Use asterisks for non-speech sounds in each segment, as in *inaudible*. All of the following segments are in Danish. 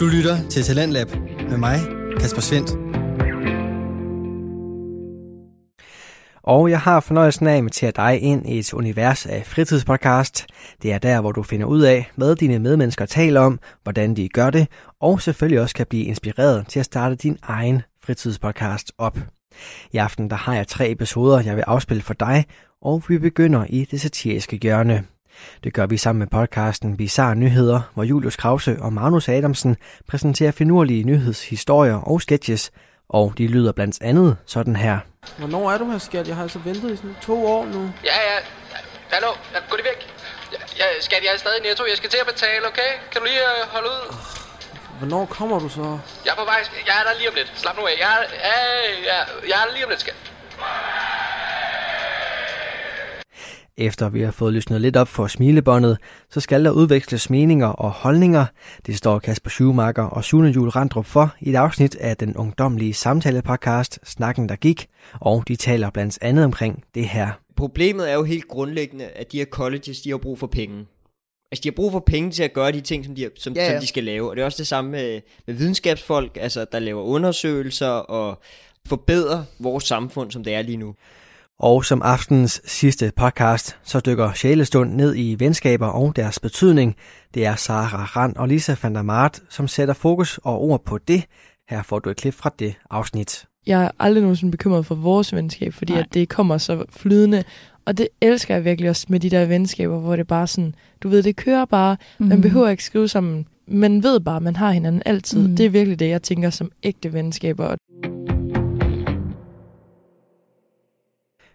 Du lytter til Talentlab med mig, Kasper Svendt. Og jeg har fornøjelsen af at invitere dig ind i et univers af fritidspodcast. Det er der, hvor du finder ud af, hvad dine medmennesker taler om, hvordan de gør det, og selvfølgelig også kan blive inspireret til at starte din egen fritidspodcast op. I aften der har jeg tre episoder, jeg vil afspille for dig, og vi begynder i det satiriske hjørne. Det gør vi sammen med podcasten Bizarre Nyheder, hvor Julius Krause og Magnus Adamsen præsenterer finurlige nyhedshistorier og sketches, og de lyder blandt andet sådan her. Hvornår er du her, skat? Jeg har altså ventet i sådan to år nu. Ja, ja. Hallo, ja, gå lige væk. Ja, skat, jeg er stadig i netto. Jeg skal til at betale, okay? Kan du lige uh, holde ud? Hvornår kommer du så? Jeg er på vej. Jeg er der lige om lidt. Slap nu af. Jeg er, ja, ja, jeg er der lige om lidt, skat. Efter vi har fået løsnet lidt op for smilebåndet, så skal der udveksles meninger og holdninger. Det står Kasper Schumacher og Sune Jul Randrup for i et afsnit af den ungdomlige samtalepodcast Snakken der gik, og de taler blandt andet omkring det her. Problemet er jo helt grundlæggende, at de her colleges, de har brug for penge. Altså, de har brug for penge til at gøre de ting, som de, som, ja, ja. som de skal lave. Og det er også det samme med, med videnskabsfolk, altså, der laver undersøgelser og forbedrer vores samfund, som det er lige nu. Og som aftens sidste podcast, så dykker Sjælestund ned i venskaber og deres betydning. Det er Sara Rand og Lisa van der Mart, som sætter fokus og ord på det. Her får du et klip fra det afsnit. Jeg er aldrig nogensinde bekymret for vores venskab, fordi at det kommer så flydende. Og det elsker jeg virkelig også med de der venskaber, hvor det bare sådan, du ved, det kører bare. Mm. Man behøver ikke skrive sammen. Man ved bare, man har hinanden altid. Mm. Det er virkelig det, jeg tænker som ægte venskaber.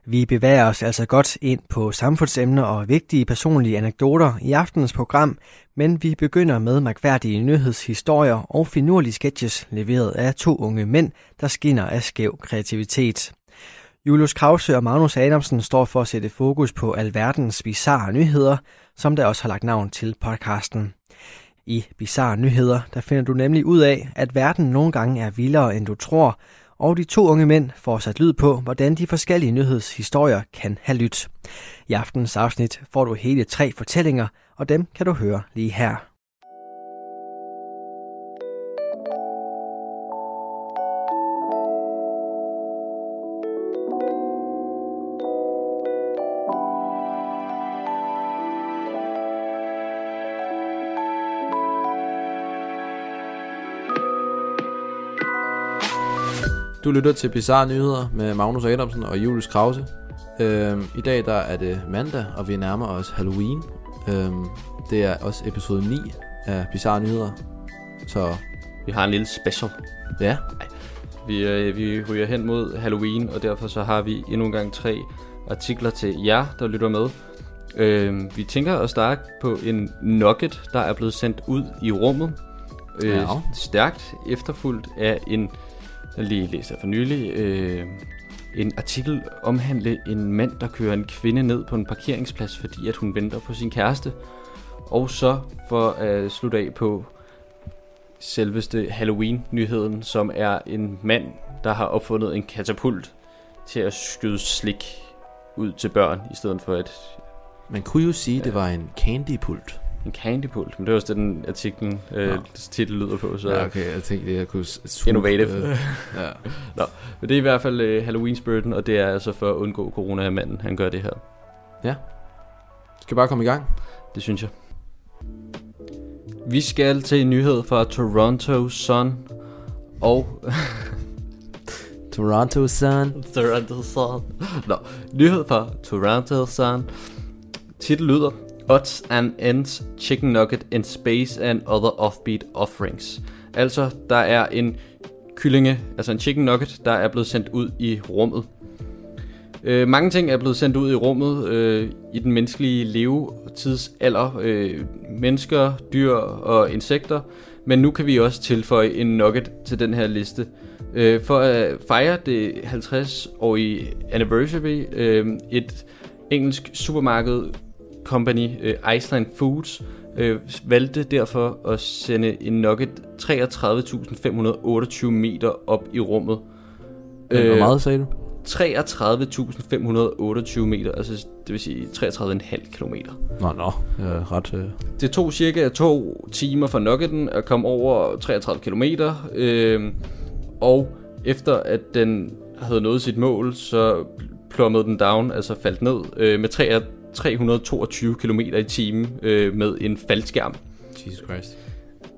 Vi bevæger os altså godt ind på samfundsemner og vigtige personlige anekdoter i aftenens program, men vi begynder med mærkværdige nyhedshistorier og finurlige sketches leveret af to unge mænd, der skinner af skæv kreativitet. Julius Krause og Magnus Adamsen står for at sætte fokus på alverdens bizarre nyheder, som der også har lagt navn til podcasten. I Bizarre Nyheder, der finder du nemlig ud af, at verden nogle gange er vildere end du tror, og de to unge mænd får sat lyd på, hvordan de forskellige nyhedshistorier kan have lyttet. I aftens afsnit får du hele tre fortællinger, og dem kan du høre lige her. Du lytter til Bizarre Nyheder med Magnus Adamsen og Julius Krause. Øhm, I dag der er det mandag, og vi nærmer os Halloween. Øhm, det er også episode 9 af Bizarre Nyheder. Så Vi har en lille special. ja, Vi, øh, vi ryger hen mod Halloween, og derfor så har vi endnu en gang tre artikler til jer, der lytter med. Øh, vi tænker at starte på en nugget, der er blevet sendt ud i rummet. Øh, Ja. Stærkt efterfulgt af en, jeg lige læste her for nylig, øh, en artikel omhandle en mand, der kører en kvinde ned på en parkeringsplads, fordi at hun venter på sin kæreste. Og så for at slutte af på selveste Halloween-nyheden, som er en mand, der har opfundet en katapult til at skyde slik ud til børn, i stedet for et, man kunne jo sige, at det var en candypult en candypult. Men det er også den artiklen øh, Nå. titel lyder på. Så. Ja, okay, jeg tænkte, jeg kunne... s- Innovative. Øh, *laughs* ja. Men det er i hvert fald øh, Halloween-spiriten, og det er altså for at undgå corona, at manden han gør det her. Skal vi bare komme i gang? Det synes jeg. Vi skal til en nyhed fra Toronto Sun og *laughs* Toronto Sun. Toronto Sun. Nå, nyhed fra Toronto Sun. Titel lyder Odds and Ends Chicken Nugget in Space and Other Offbeat Offerings. Altså, der er en kyllinge, altså en chicken nugget, der er blevet sendt ud i rummet. Øh, mange ting er blevet sendt ud i rummet øh, i den menneskelige levetidsalder. Øh, mennesker, dyr og insekter. Men nu kan vi også tilføje en nugget til den her liste. Øh, for at fejre det 50-årige anniversary, øh, et engelsk supermarked company, øh, Iceland Foods, øh, valgte derfor at sende en nugget 33.528 meter op i rummet. Øh, Hvor meget sagde du? 33.528 meter, altså det vil sige 33,5 kilometer. Nå, nå, ret... Øh... Det tog cirka to timer for Nuggeten at komme over 33 kilometer, øh, og efter at den havde nået sit mål, så plommede den down, altså faldt ned øh, med 3, 322 km i timen øh, med en faldskærm. Jesus Christ.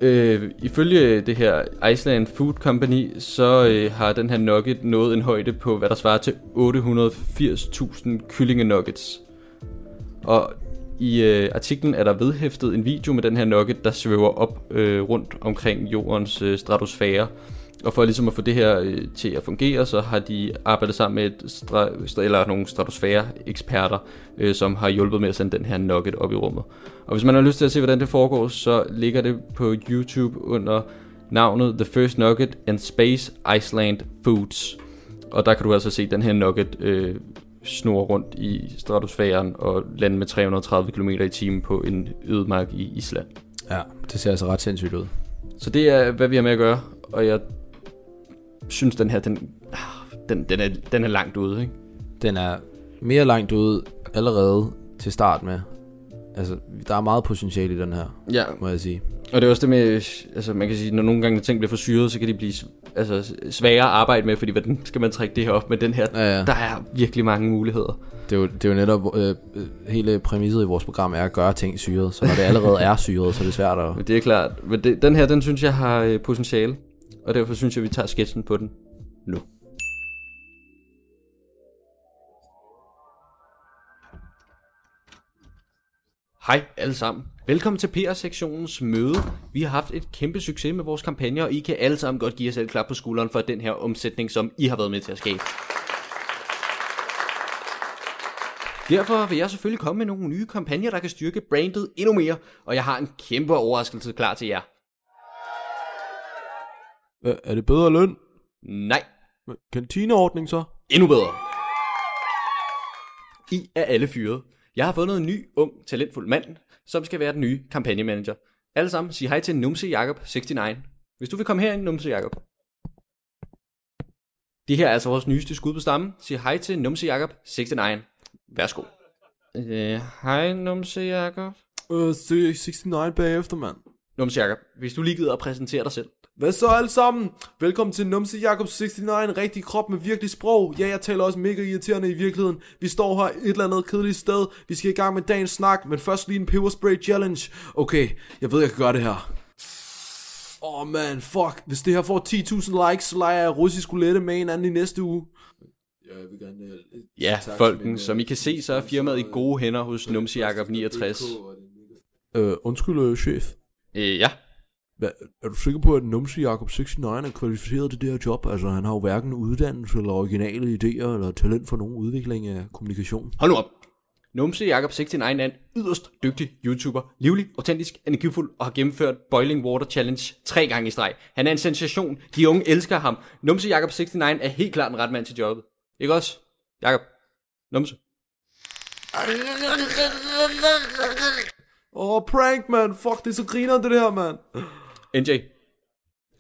Øh, ifølge det her Iceland Food Company, så øh, har den her nugget nået en højde på, hvad der svarer til 880.000 kyllingenuggets. Og i øh, artiklen er der vedhæftet en video med den her nugget, der svæver op øh, rundt omkring jordens øh, stratosfære. Og for ligesom at få det her øh, til at fungere, så har de arbejdet sammen med et stra- eller nogle stratosfære-eksperter, øh, som har hjulpet med at sende den her nugget op i rummet. Og hvis man har lyst til at se, hvordan det foregår, så ligger det på YouTube under navnet The First Nugget and Space Iceland Foods. Og der kan du altså se den her nugget øh, snurre rundt i stratosfæren og lande med 330 km i timen på en ødemark i Island. Ja, det ser altså ret sindssygt ud. Så det er, hvad vi har med at gøre, og jeg synes, den her, den, den, den, er, den er langt ude, ikke? Den er mere langt ude allerede til start med. Altså, der er meget potentiale i den her, ja. må jeg sige. Og det er også det med, altså man kan sige, når nogle gange ting bliver for syret, så kan de blive altså, svære at arbejde med, fordi hvordan skal man trække det her op? Men den her, ja, ja. der er virkelig mange muligheder. Det er jo, det er jo netop, øh, hele præmisset i vores program er at gøre ting syret, så når det allerede er syret, så er det svært at... Men det er klart, men det, den her, den synes jeg har øh, potentiale. Og derfor synes jeg, vi tager sketsen på den nu. Hej alle sammen. Velkommen til PR-sektionens møde. Vi har haft et kæmpe succes med vores kampagne, og I kan alle sammen godt give jer selv klap på skulderen for den her omsætning, som I har været med til at skabe. Derfor vil jeg selvfølgelig komme med nogle nye kampagner, der kan styrke brandet endnu mere, og jeg har en kæmpe overraskelse klar til jer. Er det bedre løn? Nej. Kantineordning så? Endnu bedre. I er alle fyret. Jeg har fundet en ny, ung, talentfuld mand, som skal være den nye kampagnemanager. Alle sammen, sig hej til Numse Jakob 69. Hvis du vil komme herind, Numse Jakob. Det her er altså vores nyeste skud på stammen. Sig hej til Numse Jakob 69. Værsgo. Øh, hej Numse Jakob. Øh, uh, 69 bagefter, mand. Numse Jakob, hvis du lige gider at præsentere dig selv. Hvad så alle sammen? Velkommen til Numse Jakob 69, rigtig krop med virkelig sprog. Ja, jeg taler også mega irriterende i virkeligheden. Vi står her et eller andet kedeligt sted. Vi skal i gang med dagens snak, men først lige en peberspray challenge. Okay, jeg ved, jeg kan gøre det her. Åh oh man, fuck. Hvis det her får 10.000 likes, så leger jeg russisk roulette med en anden i næste uge. Jeg vil gerne, uh, ja, folken, uh, som I kan se, så er firmaet i gode hænder hos Numse Jakob 69. Øh, undskyld, chef. Øh, ja. Hvad, er du sikker på, at Numse Jakob 69 er kvalificeret til det her job? Altså, han har jo hverken uddannelse eller originale idéer eller talent for nogen udvikling af kommunikation. Hold nu op. Numse Jakob 69 er en yderst dygtig YouTuber, livlig, autentisk, energifuld og har gennemført Boiling Water Challenge tre gange i streg. Han er en sensation. De unge elsker ham. Numse Jakob 69 er helt klart en ret mand til jobbet. Ikke også? Jakob. Numse. Åh, oh, prank, man. Fuck, det er så griner det her, man. NJ.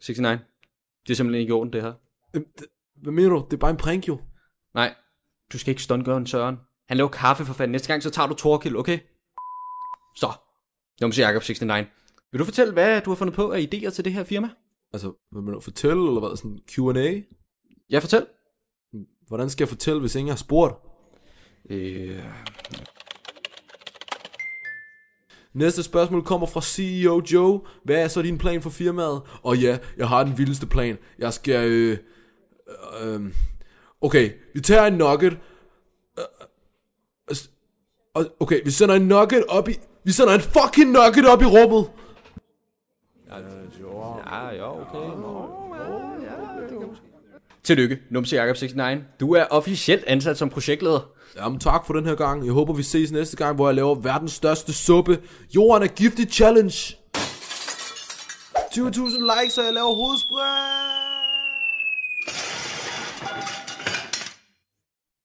69. Det er simpelthen ikke i orden, det her. Hvad mener du? Det er bare en prank, jo. Nej, du skal ikke stundgøre en Søren. Han laver kaffe for fanden. Næste gang, så tager du Torkild, okay? Så. Jeg må sige Jacob 69. Vil du fortælle, hvad du har fundet på af idéer til det her firma? Altså, hvad mener du? Fortælle, eller hvad? Sådan Q&A? Ja, fortæl. Hvordan skal jeg fortælle, hvis ingen har spurgt? Øh... Næste spørgsmål kommer fra CEO Joe. Hvad er så din plan for firmaet? Og ja, jeg har den vildeste plan. Jeg skal... Øh, øh, okay, vi tager en nugget. Øh, okay, vi sender en nugget op i... Vi sender en fucking nugget op i rummet. Ja, ja, ja okay. Tillykke, Numse Jakob 69. Du er officielt ansat som projektleder. Jamen tak for den her gang. Jeg håber vi ses næste gang, hvor jeg laver verdens største suppe. Jorden er giftig challenge. 20.000 likes, og jeg laver hovedspring.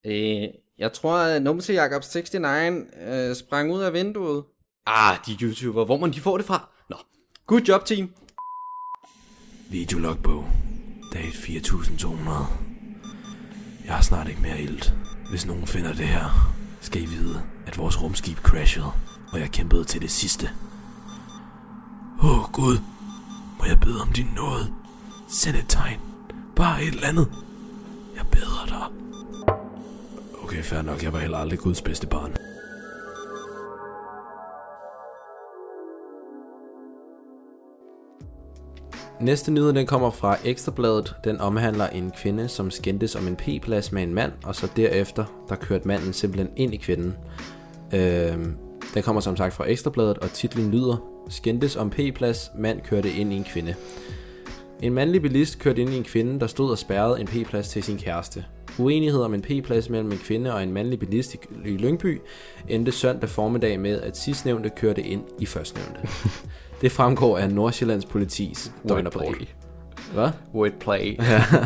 Øh, jeg tror, at Numse Jakob 69 øh, sprang ud af vinduet. Ah, de YouTuber, hvor man de får det fra? Nå, good job team. Videologbog. Dag 4200. Jeg har snart ikke mere ilt. Hvis nogen finder det her, skal I vide, at vores rumskib crashede, og jeg kæmpede til det sidste. Åh oh, Gud, må jeg bede om din nåde? Send et tegn. Bare et eller andet. Jeg beder dig. Okay, fair nok. Jeg var heller aldrig Guds bedste barn. Næste nyhed den kommer fra Ekstrabladet. Den omhandler en kvinde, som skændtes om en p-plads med en mand, og så derefter, der kørte manden simpelthen ind i kvinden. Øh, den kommer som sagt fra Ekstrabladet, og titlen lyder Skændtes om p-plads, mand kørte ind i en kvinde. En mandlig bilist kørte ind i en kvinde, der stod og spærrede en p-plads til sin kæreste. Uenighed om en p-plads mellem en kvinde og en mandlig bilist i Lyngby endte søndag formiddag med, at sidstnævnte kørte ind i førstnævnte. *laughs* Det fremgår af Nordsjællands politis døgnerbrev. Hvad? Wordplay.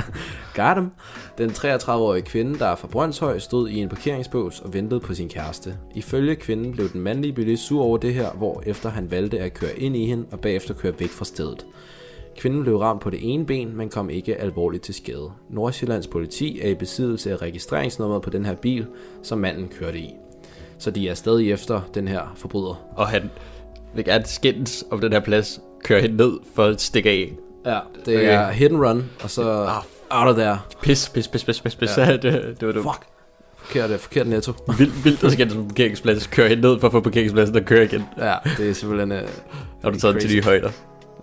*laughs* Got him. Den 33-årige kvinde, der er fra Brøndshøj, stod i en parkeringsbås og ventede på sin kæreste. Ifølge kvinden blev den mandlige bilist sur over det her, hvor efter han valgte at køre ind i hende og bagefter køre væk fra stedet. Kvinden blev ramt på det ene ben, men kom ikke alvorligt til skade. Nordsjællands politi er i besiddelse af registreringsnummeret på den her bil, som manden kørte i. Så de er stadig efter den her forbryder. Og han vil gerne skændes om den her plads, køre hen ned for at stikke af. Ja, det okay. er hit and run, og så ah, out of there. Pis, pis, pis, pis, pis, pis. Ja. *laughs* det, det var dumt. Fuck. Forkert, forkert netto. vildt, vildt at skændes på parkeringsplads, køre hen ned for at få parkeringspladsen og køre igen. Ja, det er simpelthen... Uh, Har du taget den til nye højder?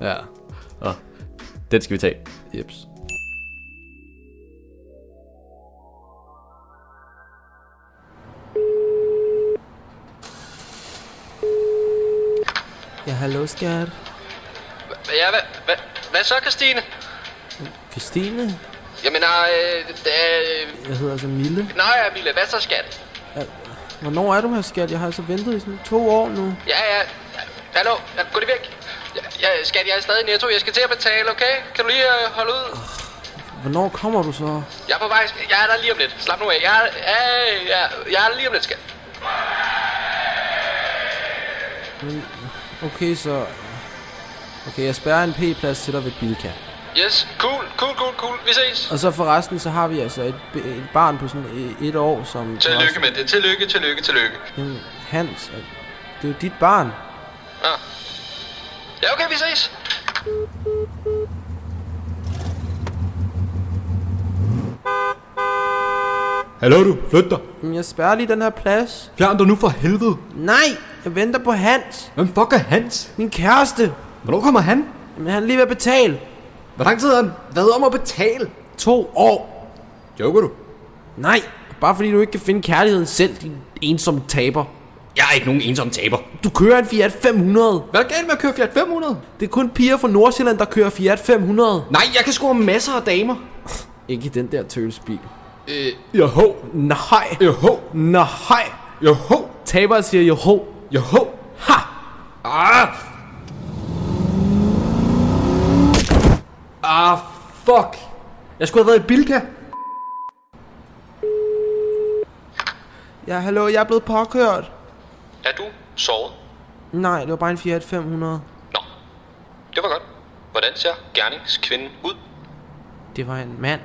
Ja. Og den skal vi tage. Jeps. Ja, hallo, skat. Ja, hvad, hvad, hvad så, Christine? Christine? Jeg mener, øh, øh, Jeg hedder altså Mille. nej, ja, Mille, hvad så, skat? Hvornår er du her, skat? Jeg har altså ventet i sådan to år nu. Ja, ja, hallo, ja, gå lige væk. Ja, ja, skat, jeg er stadig netto, jeg skal til at betale, okay? Kan du lige øh, holde ud? Hvornår kommer du så? Jeg er på vej, jeg er der lige om lidt. Slap nu af, jeg er, ja, ja, jeg er der lige om lidt, skat. Men, okay, så... Okay, jeg spærrer en p-plads til dig ved Bilka. Yes, cool, cool, cool, cool, vi ses. Og så forresten, så har vi altså et, et barn på sådan et, et år, som... Tillykke med det, tillykke, tillykke, tillykke. Jamen, Hans, det er jo dit barn. Ja. Ja, okay, vi ses. Hallo du, flyt dig. Jamen, jeg spærrer lige den her plads. Fjern dig nu for helvede. Nej, jeg venter på Hans. Hvem fuck er Hans? Min kæreste. Hvornår kommer han? Jamen, han er lige ved at betale. Hvor lang tid har han været om at betale? To år. Joker du? Nej, bare fordi du ikke kan finde kærligheden selv, din ensomme taber. Jeg er ikke nogen ensom taber. Du kører en Fiat 500. Hvad er galt med at køre Fiat 500? Det er kun piger fra Nordsjælland, der kører Fiat 500. Nej, jeg kan score masser af damer. Ikke i den der tølsbil. Øh, joho. Nej. Joho. Nej. Joho. Taberen siger joho. Joho. Ha! Ah! Ah, fuck. Jeg skulle have været i Bilka. Ja, hallo, jeg er blevet påkørt. Er du såret? Nej, det var bare en Fiat 500. Nå, det var godt. Hvordan ser gerningskvinden ud? Det var en mand.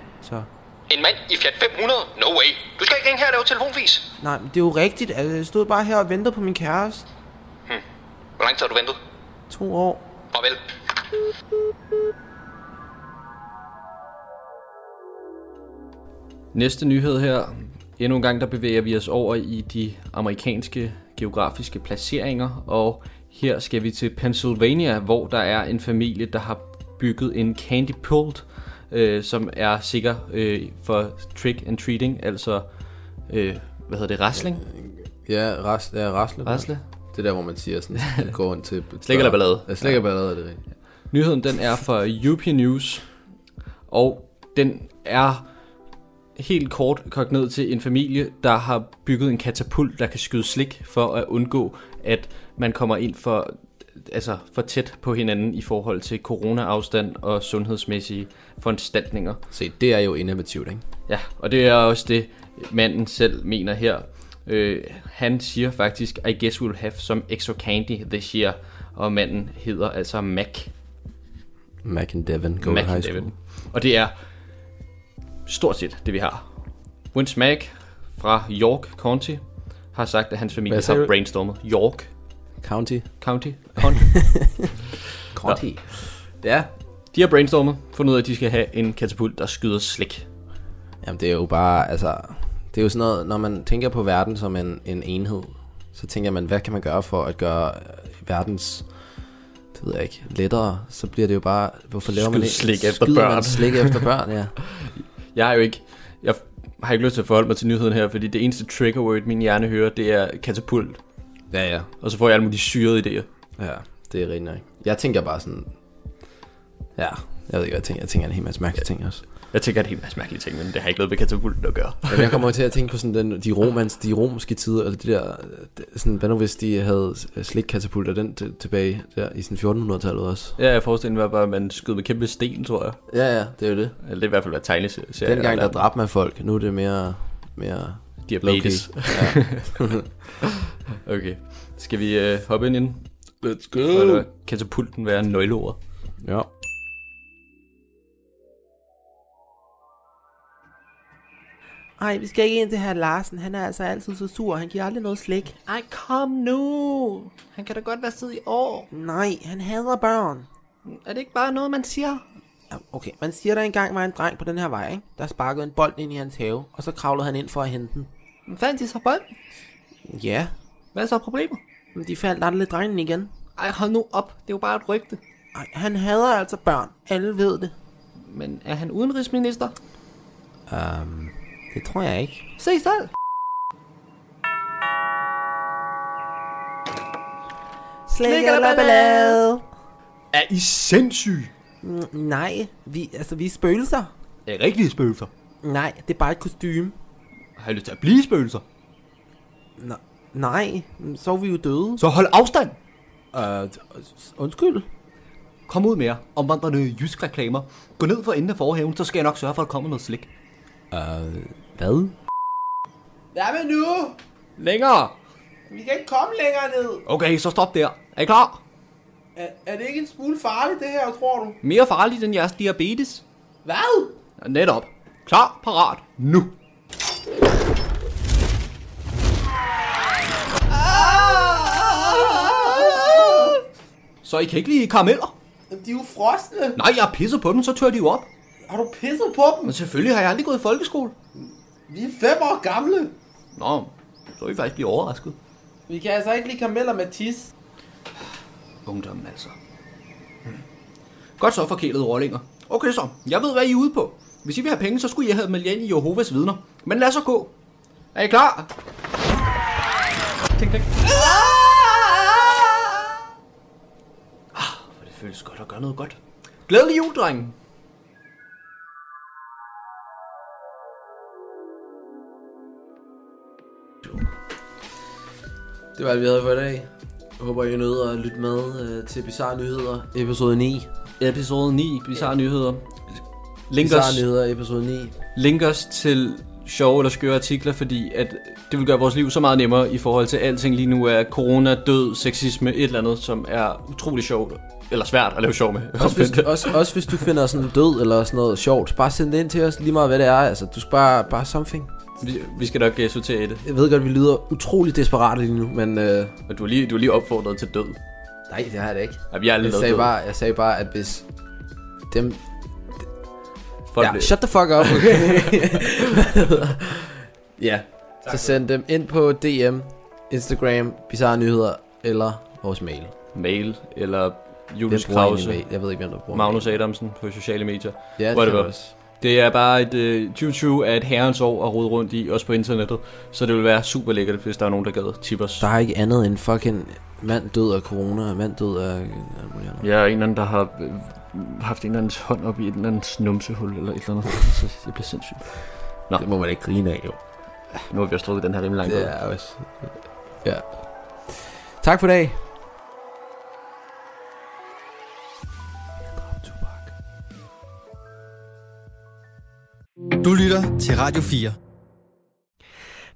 En mand i Fiat 500? No way. Du skal ikke ringe her og lave telefonvis. Nej, men det er jo rigtigt. Altså, jeg stod bare her og ventede på min kæreste. Hvor lang tid har du ventet? To år. Farvel. Næste nyhed her. Endnu en gang der bevæger vi os over i de amerikanske geografiske placeringer, og her skal vi til Pennsylvania, hvor der er en familie, der har bygget en candy pult, øh, som er sikker øh, for trick and treating, altså øh, hvad hedder det, rasling? Ja, ras, ja rasle. Rasle? Det er der, hvor man siger sådan, *laughs* det går rundt til... Slik eller ballade? Ja, slik eller ballade, er det rigtigt. Nyheden den er fra UP News, og den er helt kort kogt ned til en familie, der har bygget en katapult, der kan skyde slik for at undgå, at man kommer ind for, altså for tæt på hinanden i forhold til corona-afstand og sundhedsmæssige foranstaltninger. Se, det er jo innovativt, ikke? Ja, og det er også det, manden selv mener her. Øh, han siger faktisk, I guess we'll have some extra candy this year. Og manden hedder altså Mac. Mac and Devon, go Mac to high and school. Devon. Og det er stort set det, vi har. Win Smack fra York County har sagt, at hans familie har brainstormet. York County. County. *laughs* County. County. ja, de har brainstormet, fundet ud af, at de skal have en katapult, der skyder slik. Jamen det er jo bare, altså, det er jo sådan noget, når man tænker på verden som en, en enhed, så tænker man, hvad kan man gøre for at gøre øh, verdens, det ved jeg ikke, lettere, så bliver det jo bare, hvorfor laver man ikke, slik efter skyder børn. man slik efter børn, ja. *laughs* Jeg er jo ikke... Jeg har ikke lyst til at forholde mig til nyheden her, fordi det eneste trigger word, min hjerne hører, det er katapult. Ja, ja. Og så får jeg alle mulige syrede idéer. Ja, det er rigtig nok. Jeg tænker bare sådan, ja, jeg ved ikke, hvad jeg tænker. Jeg tænker en hel masse mærkelige ting også. Jeg tænker, det er en hel masse mærkelige ting, men det har ikke noget med katapulten at gøre. Jamen, jeg kommer til at tænke på sådan den, de, romans, de romerske tider, eller de der, det- sådan, hvad nu hvis de havde slikkatapulter den tilbage der i sådan 1400-tallet også. Ja, jeg forestiller mig bare, at man skød med kæmpe sten, tror jeg. Ja, ja, det er jo det. Eller det er i hvert fald, hvad tegneserie. Dengang der dræbte man folk, nu er det mere, mere Diabetes. Ja. *laughs* Okay. Skal vi øh, hoppe ind i den? Let's go. Eller katapulten være nøgleord? Ja. Ej, vi skal ikke ind til herr Larsen. Han er altså altid så sur. Han giver aldrig noget slik. Ej, kom nu. Han kan da godt være sted i år. Nej, han hader børn. Er det ikke bare noget, man siger? Okay, man siger, der engang var en dreng på den her vej, ikke? der sparkede en bold ind i hans have, og så kravlede han ind for at hente den. Fandt de så bold? Ja, Hvad er så problemet? men de faldt aldrig drengen igen. Ej, hold nu op. Det er jo bare et rygte. Ej, han hader altså børn. Alle ved det. Men er han udenrigsminister? Um, det tror jeg ikke. Se selv. Slik eller ballade? Er I sindssyge? Mm, nej, vi, altså, vi er spøgelser. Er rigtige spøgelser? Nej, det er bare et kostume. Har I lyst til at blive spøgelser? Nå, nej, mm, så er vi jo døde. Så hold afstand! Uh, undskyld. Kom ud mere. Omvandrende jysk reklamer. Gå ned for enden af forhaven, så skal jeg nok sørge for, at der kommer noget slik. Uh, hvad? Hvad med nu? Længere! Vi kan ikke komme længere ned. Okay, så stop der. Er I klar? Er, er det ikke en smule farligt, det her, tror du? Mere farligt end jeres diabetes. Hvad? Netop. Klar, parat, nu. Så I kan ikke lide karameller? Jamen, De er jo frosne. Nej, jeg har pisset på dem, så tør de jo op. Har du pisset på dem? Men selvfølgelig har jeg aldrig gået i folkeskole. Vi er fem år gamle. Nå, så er I faktisk blive overrasket. Vi kan altså ikke lide karameller med tis. Ungdommen altså. Hmm. Godt så forkælede rollinger. Okay så, jeg ved hvad I er ude på. Hvis I vil have penge, så skulle I have jer ind i Jehovas vidner. Men lad så gå. Er I klar? Tænk, tænk. Ah, hvor det føles godt at gøre noget godt. Glædelig jul, drengen. Det var alt, vi havde for i dag. Jeg håber, I nød at lytte med øh, til Bizarre Nyheder, episode 9. Episode 9, bizarre nyheder. Link os, Bizarre Nyheder, episode 9. link os til sjove eller skøre artikler, fordi at det vil gøre vores liv så meget nemmere i forhold til alting lige nu er corona, død, sexisme, et eller andet, som er utrolig sjovt. Eller svært at lave sjov med. Også hvis, *laughs* også, også hvis du finder sådan død eller sådan noget sjovt, bare send det ind til os lige meget, hvad det er. Altså, du skal bare, bare something. Vi, vi skal nok uh, sortere i det. Jeg ved godt, vi lyder utrolig desperate lige nu, men... Øh, Men du er lige, du er lige opfordret til død. nej, det har jeg da ikke. Ja, vi har aldrig Jeg lavet sagde, død. bare, jeg sagde bare, at hvis dem... Folk ja, bliver- shut the fuck up, okay? *laughs* ja, så send dem ind på DM, Instagram, Bizarre Nyheder eller vores mail. Mail, eller Julius Krause, mail? Jeg ved ikke, hvem der bruger Magnus mail. Adamsen på sociale medier. Ja, det du også. Det er bare et... Uh, 2020 er et herrens år at rode rundt i, også på internettet. Så det vil være super lækkert, hvis der er nogen, der gad tip os. Der er ikke andet end fucking mand død af corona, mand død af... Jeg er en eller anden, der har øh, haft en eller andens hånd op i et eller andet snumsehul eller et eller andet. *laughs* Så det bliver sindssygt. Nå. Det må man ikke grine af, jo. Nu har vi også drukket den her rimelig langt. Det er også... Ja. Tak for i dag. Du lytter til Radio 4.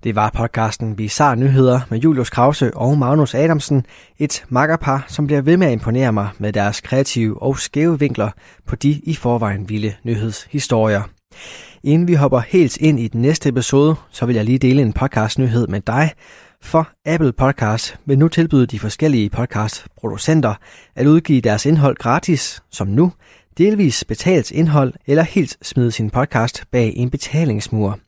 Det var podcasten Bizarre Nyheder med Julius Krause og Magnus Adamsen, et makkerpar, som bliver ved med at imponere mig med deres kreative og skæve vinkler på de i forvejen vilde nyhedshistorier. Inden vi hopper helt ind i den næste episode, så vil jeg lige dele en podcastnyhed med dig. For Apple Podcast vil nu tilbyde de forskellige podcastproducenter at udgive deres indhold gratis, som nu, delvis betalt indhold eller helt smide sin podcast bag en betalingsmur.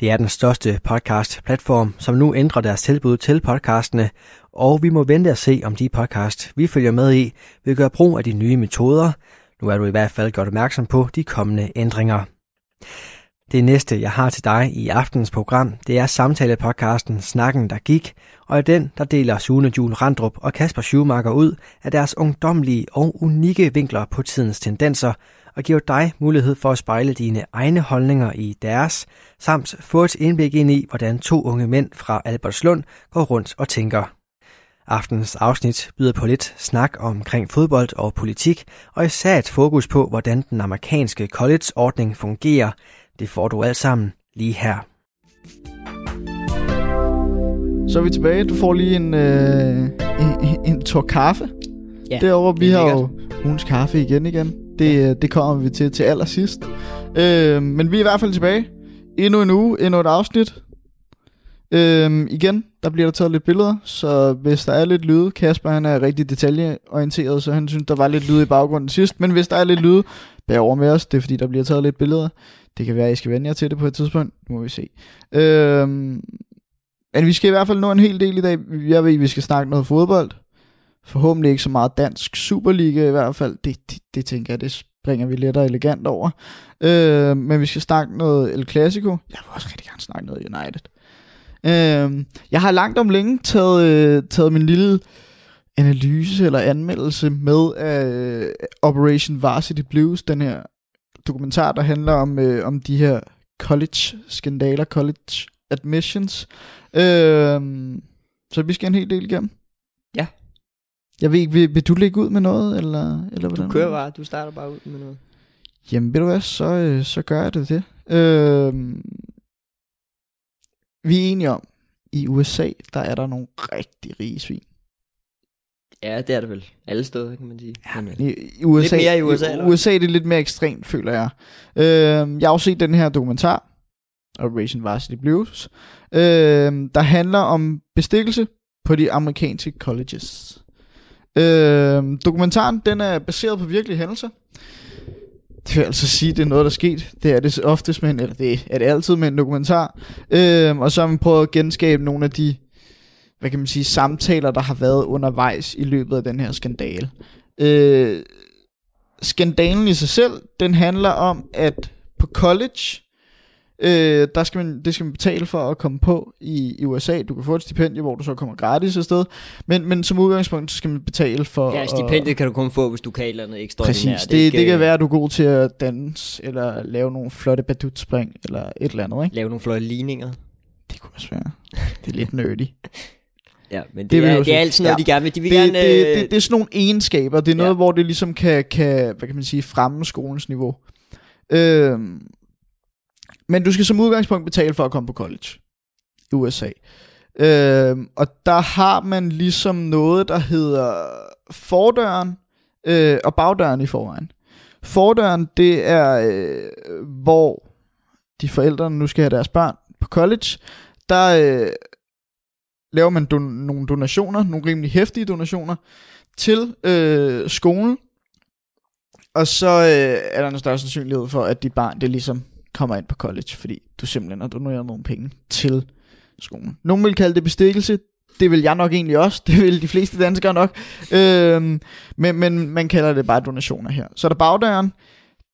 Det er den største podcast-platform, som nu ændrer deres tilbud til podcastene, og vi må vente og se, om de podcast, vi følger med i, vil gøre brug af de nye metoder. Nu er du i hvert fald gjort opmærksom på de kommende ændringer. Det næste, jeg har til dig i aftens program, det er samtalepodcasten Snakken, der gik, og i den, der deler Sune Jul Randrup og Kasper Schumacher ud af deres ungdomlige og unikke vinkler på tidens tendenser, og giver dig mulighed for at spejle dine egne holdninger i deres, samt få et indblik ind i, hvordan to unge mænd fra Albertslund går rundt og tænker. Aftens afsnit byder på lidt snak omkring fodbold og politik, og især et fokus på, hvordan den amerikanske college-ordning fungerer. Det får du alt sammen lige her. Så er vi tilbage. Du får lige en, øh, en, en tår kaffe. Ja, Derovre, vi har jo ugens kaffe igen igen. Det, ja. det kommer vi til til allersidst. Øh, men vi er i hvert fald tilbage. Endnu en uge, endnu et afsnit. Øhm, igen, der bliver der taget lidt billeder, så hvis der er lidt lyde, Kasper han er rigtig detaljeorienteret, så han synes, der var lidt lyde i baggrunden sidst, men hvis der er lidt lyde, bær over med os, det er fordi, der bliver taget lidt billeder. Det kan være, at I skal vende jer til det på et tidspunkt, nu må vi se. Øhm, men vi skal i hvert fald nå en hel del i dag. Jeg ved, vi skal snakke noget fodbold. Forhåbentlig ikke så meget dansk Superliga i hvert fald. Det, det, det tænker jeg, det springer vi let og elegant over. Øh, men vi skal snakke noget El Clasico. Jeg vil også rigtig gerne snakke noget United. Øh, jeg har langt om længe taget, øh, taget min lille analyse eller anmeldelse med af øh, Operation Varsity Blues, den her dokumentar, der handler om, øh, om de her college-skandaler, college admissions. Øh, så vi skal en hel del igennem. Ja. Jeg ved ikke, vil, vil du lægge ud med noget, eller, eller hvordan? Du kører bare, du starter bare ud med noget. Jamen, ved du hvad, så, øh, så gør jeg det det. Øh, vi er enige om, i USA, der er der nogle rigtig rige svin. Ja, det er det vel. Alle steder, kan man sige. Ja, men, I, i USA, lidt mere i USA, eller USA er det lidt mere ekstremt, føler jeg. Øh, jeg har også set den her dokumentar, Operation Varsity Blues, øh, der handler om bestikkelse på de amerikanske colleges. Øh, dokumentaren, den er baseret på virkelige hændelser. Det vil altså sige, det er noget, der er sket. Det er det oftest med en, eller det er det altid med en dokumentar. Øh, og så har man prøvet at genskabe nogle af de, hvad kan man sige, samtaler, der har været undervejs i løbet af den her skandale. Øh, skandalen i sig selv, den handler om, at på college, øh, der skal man, det skal man betale for at komme på i, i USA. Du kan få et stipendie, hvor du så kommer gratis afsted. Men, men som udgangspunkt, så skal man betale for... Ja, stipendiet kan du kun få, hvis du kan et eller andet ekstra Præcis, det, det, det kan være, at du er god til at danse, eller lave nogle flotte badutspring, eller et eller andet, ikke? Lave nogle flotte ligninger. Det kunne også være. Det er lidt nerdy. *laughs* Ja, men det, det, er, det er altid noget, ja. de gerne vil. De vil det, gerne, det, øh, det, det er sådan nogle egenskaber. Det er noget, Ja. hvor det ligesom kan, kan, hvad kan man sige, fremme skolens niveau. Øhm, men du skal som udgangspunkt betale for at komme på college i USA. Øhm, og der har man ligesom noget, der hedder fordøren øh, og bagdøren i forvejen. Fordøren, det er, øh, hvor de forældre nu skal have deres børn på college, der øh, laver man don- nogle donationer, nogle rimelig hæftige donationer, til øh, skolen, og så øh, er der en større sandsynlighed for, at dit barn det ligesom kommer ind på college, fordi du simpelthen har doneret nogle penge til skolen. Nogle vil kalde det bestikkelse, det vil jeg nok egentlig også, *laughs* det vil de fleste danskere nok, øhm, men, men man kalder det bare donationer her. Så er der bagdøren,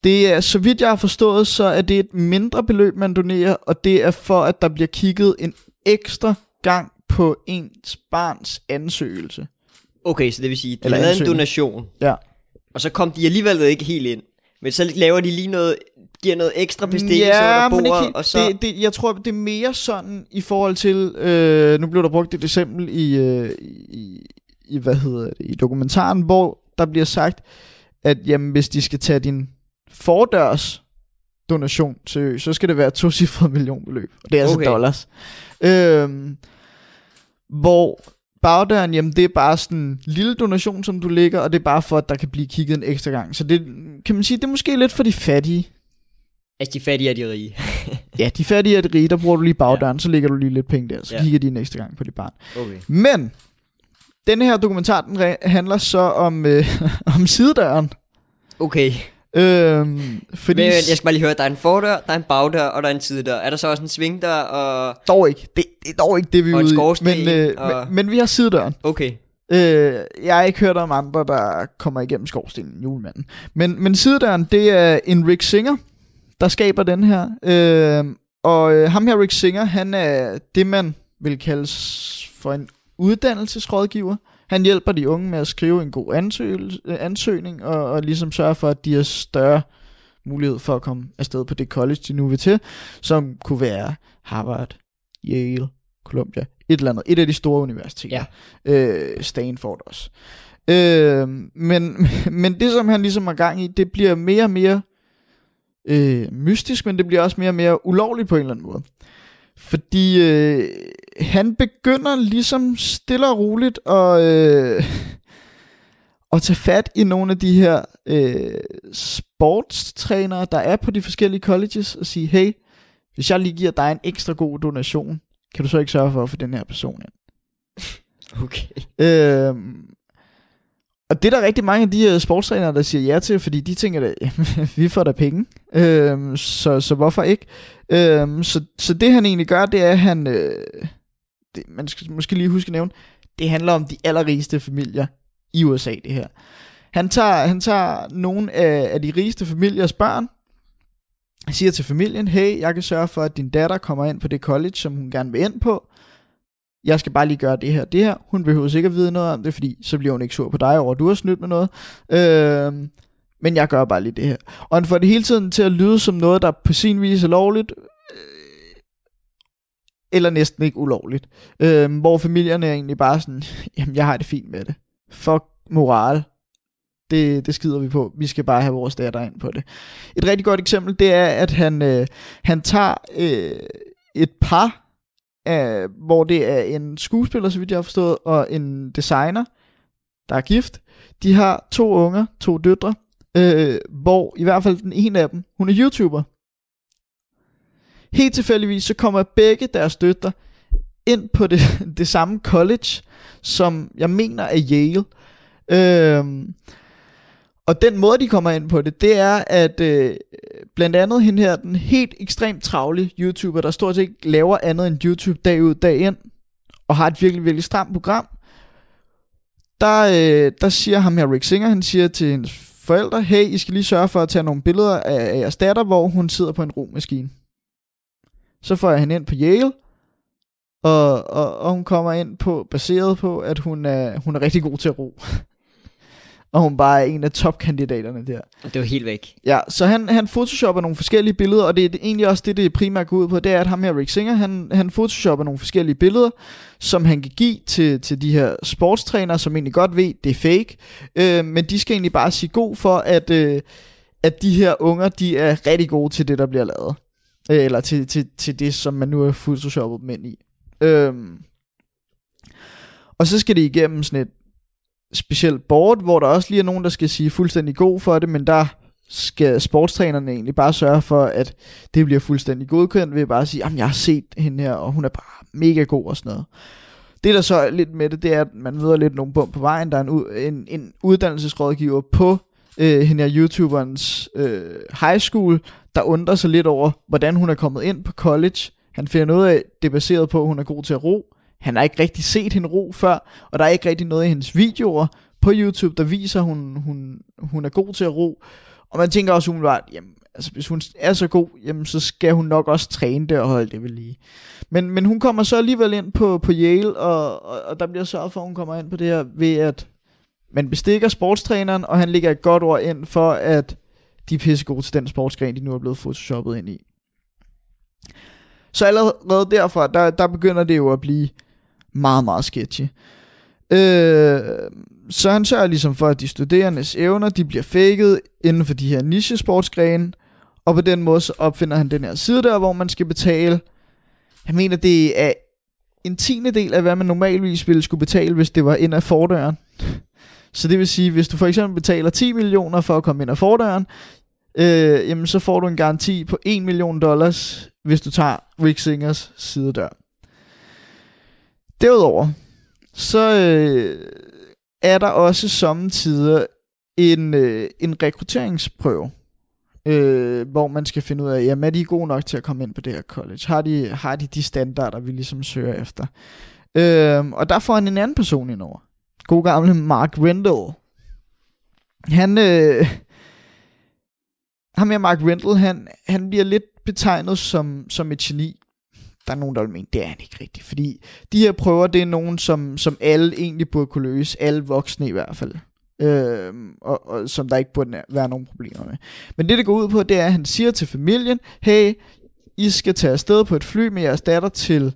det er, så vidt jeg har forstået, så er det et mindre beløb, man donerer, og det er for, at der bliver kigget en ekstra gang på ens barns ansøgelse. Okay, så det vil sige, de Eller lavede en ansøgning. donation, Ja. og så kom de alligevel ikke helt ind. Men så laver de lige noget, giver noget ekstra bestikkelse ja, under bordet, ikke, og så... det, det, jeg tror, det er mere sådan i forhold til, øh, nu blev der brugt et eksempel i, øh, i, i, hvad hedder det, i dokumentaren, hvor der bliver sagt, at jamen, hvis de skal tage din fordørs donation seriøst, så skal det være et tocifret millionbeløb, og det er altså Okay. dollars. Øhm, hvor bagdøren, jamen det er bare sådan en lille donation, som du lægger, og det er bare for, at der kan blive kigget en ekstra gang. Så det kan man sige, det er måske lidt for de fattige. Altså, de fattige er de rige. *laughs* ja, de fattige er de rige, der bruger du lige bagdøren, ja. så lægger du lige lidt penge der, så Ja. kigger de næste gang på dit barn. Okay. Men, denne her dokumentar, den handler så om, øh, *laughs* om sidedøren. Okay. Øhm, fordi... Men jeg skal bare lige høre, der er en fordør, der er en bagdør, og der er en sidedør. Er der så også en svingdør, og... Dog ikke. Det, det er dog ikke det, vi er ude i. Men, øh, og- men, men vi har sidedøren. Okay. Øh, jeg har ikke hørt om andre, der kommer igennem skorstenen, julemanden. Men, men sidedøren, det er en Rick Singer, der skaber den her. Øh, og øh, ham her, Rick Singer, han er det, man vil kalde for en uddannelsesrådgiver. Han hjælper de unge med at skrive en god øh, ansøgning, og, og ligesom sørge for, at de har større mulighed for at komme afsted på det college, de nu vil til, som kunne være Harvard, Yale, Columbia, et eller andet, et af de store universiteter. Ja. Øh, Stanford også. Øh, men, *laughs* men det, som han ligesom har gang i, det bliver mere og mere øh, mystisk, men det bliver også mere og mere ulovligt på en eller anden måde. Fordi øh, han begynder ligesom stille og roligt at, øh, *laughs* at tage fat i nogle af de her øh, sportstrænere, der er på de forskellige colleges, og sige, hey, hvis jeg lige giver dig en ekstra god donation, kan du så ikke sørge for at få den her person ind? *laughs* Okay. Øhm, og det er der rigtig mange af de her sportstrænere, der siger ja til, fordi de tænker, at jamen, *laughs* vi får da penge, øhm, så, så hvorfor ikke? Øhm, så, så det han egentlig gør, det er, at han, øh, det, man skal måske lige huske at nævne, det handler om de allerrigeste familier i USA, det her. Han tager, han tager nogle af, af de rigeste familiers børn, siger til familien, hey, jeg kan sørge for, at din datter kommer ind på det college, som hun gerne vil ind på. Jeg skal bare lige gøre det her, det her. Hun behøver sikkert at vide noget om det, fordi så bliver hun ikke sur på dig over, at du har snydt med noget. Øhm, men jeg gør bare lige det her. Og han får det hele tiden til at lyde som noget, der på sin vis er lovligt, øh, eller næsten ikke ulovligt. Øh, hvor familierne er egentlig bare sådan, *laughs* jamen jeg har det fint med det. Fuck moral. Det, det skider vi på. Vi skal bare have vores datter ind på det. Et rigtig godt eksempel, det er, at han, øh, han tager øh, et par, øh, hvor det er en skuespiller, så vidt jeg har forstået, og en designer, der er gift. De har to unger, to døtre, øh, hvor i hvert fald den ene af dem, hun er YouTuber. Helt tilfældigvis, så kommer begge deres døtre ind på det, *laughs* det samme college, som jeg mener er Yale. Øh, og den måde, de kommer ind på det, det er, at øh, blandt andet hende her, den helt ekstremt travle YouTuber, der stort set ikke laver andet end YouTube dag ud, dag ind, og har et virkelig, virkelig stramt program, der, øh, der siger ham her, Rick Singer, han siger til hendes forældre, hey, I skal lige sørge for at tage nogle billeder af, jeres datter, hvor hun sidder på en romaskine. Så får jeg hende ind på Yale, og, og, og hun kommer ind på, baseret på, at hun er, hun er rigtig god til at ro. *laughs* og hun bare er en af topkandidaterne der. Det var helt væk. Ja, så han, han photoshopper nogle forskellige billeder, og det er det- egentlig også det, det primært går ud på, det er, at ham her, Rick Singer, han, han photoshopper nogle forskellige billeder, som han kan give til, til de her sportstrænere, som egentlig godt ved, det er fake, øh, men de skal egentlig bare sige god for, at, øh, at de her unger, de er rigtig gode til det, der bliver lavet. Øh, eller til, til, til det, som man nu har photoshoppet dem ind i. Øhm. Og så skal det igennem sådan et specielt board, hvor der også lige er nogen, der skal sige fuldstændig god for det, men der skal sportstrænerne egentlig bare sørge for, at det bliver fuldstændig godkendt, ved bare at sige, at jeg har set hende her, og hun er bare mega god og sådan noget. Det der så er lidt med det, det er, at man møder lidt nogle bump på vejen. Der er en, en, en uddannelsesrådgiver på øh, hende her YouTuberens øh, high school, der undrer sig lidt over, hvordan hun er kommet ind på college. Han finder noget af, det er baseret på, at hun er god til at ro. Han har ikke rigtig set hende ro før, og der er ikke rigtig noget i hendes videoer på YouTube, der viser, at hun, hun, hun er god til at ro. Og man tænker også umiddelbart, jamen, altså hvis hun er så god, jamen, så skal hun nok også træne det og holde det ved lige. Men, men hun kommer så alligevel ind på, på Yale, og, og, og der bliver sørget for, at hun kommer ind på det her ved, at man bestikker sportstræneren, og han ligger et godt ord ind for, at de er pissegode til den sportsgren, de nu er blevet photoshoppet ind i. Så allerede derfra, der, der begynder det jo at blive meget, meget sketchy. Øh, så han sørger ligesom for, at de studerendes evner, de bliver faked inden for de her nichesportsgrene, og på den måde så opfinder han den her side der, hvor man skal betale, jeg mener det er en tiende del af, hvad man normalvis ville skulle betale, hvis det var ind af fordøren. Så det vil sige, hvis du for eksempel betaler 10 millioner for at komme ind ad fordøren, øh, jamen så får du en garanti på 1 million dollars, hvis du tager Rick Singers sidedør. Derudover, så øh, er der også samtidig en, øh, en rekrutteringsprøve, øh, hvor man skal finde ud af, jamen er de gode nok til at komme ind på det her college? Har de, har de de standarder, vi ligesom søger efter? Øh, og der får han en anden person ind over. God gamle Mark Rendell. Han, øh, ham her Mark Rendell, han, han bliver lidt betegnet som, som et geni. Der er nogen, der vil mene, det er han ikke rigtigt. Fordi de her prøver, det er nogen, som, som alle egentlig burde kunne løse. Alle voksne i hvert fald. Øh, og, og som der ikke burde være nogen problemer med. Men det, det går ud på, det er, at han siger til familien, hey, I skal tage afsted på et fly med jeres datter til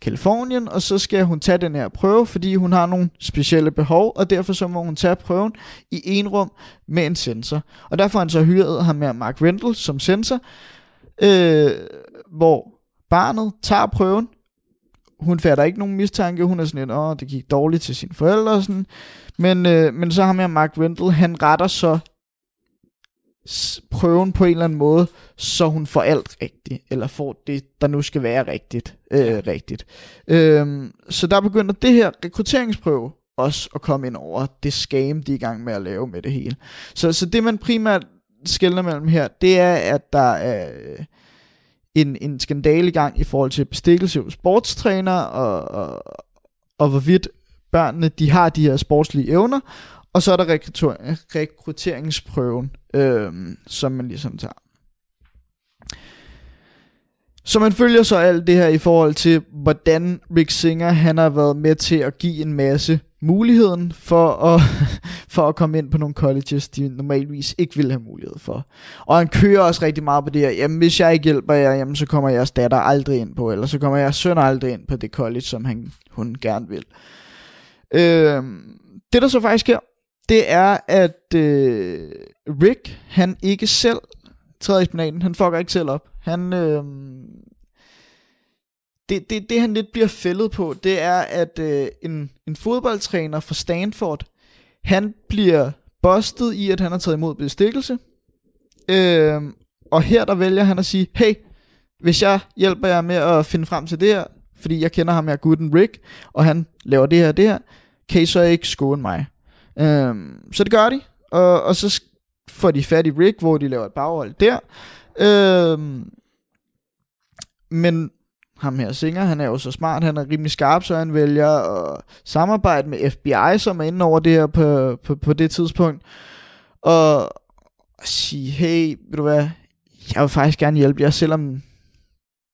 Kalifornien, og så skal hun tage den her prøve, fordi hun har nogle specielle behov, og derfor så må hun tage prøven i en rum med en sensor. Og derfor har han så hyret ham med Mark Rendell som sensor, øh, hvor barnet tager prøven, hun fatter ikke nogen mistanke, hun er sådan lidt, åh, det gik dårligt til sine forældre og sådan, men, øh, men så har med Mark Rendell, han retter så prøven på en eller anden måde, så hun får alt rigtigt, eller får det, der nu skal være rigtigt. Øh, rigtigt. Øhm, så der begynder det her rekrutteringsprøve også at komme ind over det scam, de er i gang med at lave med det hele. Så, så det man primært skældner mellem her, det er, at der er en, en skandale i gang i forhold til bestikkelse af sportstræner, og, og, og hvorvidt børnene de har de her sportslige evner, og så er der rekrutteringsprøven, øh, som man ligesom tager. Så man følger så alt det her i forhold til, hvordan Rick Singer han har været med til at give en masse muligheden for at, *laughs* for at komme ind på nogle colleges, de normalvis ikke ville have mulighed for. Og han kører også rigtig meget på det her, jamen hvis jeg ikke hjælper jer, jamen så kommer jeres datter aldrig ind på, eller så kommer jeres søn aldrig ind på det college, som han, hun gerne vil. Øh, det der så faktisk sker, det er, at øh, Rick, han ikke selv træder i spinaten. Han fucker ikke selv op. Han, øh, det, det, det han lidt bliver fældet på, det er, at øh, en, en fodboldtræner fra Stanford, han bliver bustet i, at han har taget imod bestikkelse. Øh, og her der vælger han at sige, hey, hvis jeg hjælper jer med at finde frem til det her, fordi jeg kender ham her, Gooden Rick, og han laver det her det her, kan I så ikke skåne mig? Øh, så det gør de, og, og så får de fat i Rick, hvor de laver et baghold der. Øhm, men ham her Singer, han er jo så smart, han er rimelig skarp, så han vælger at samarbejde med FBI, som er inde over det her på, på, på det tidspunkt, og sige, hey, ved du hvad, jeg vil faktisk gerne hjælpe jer, selvom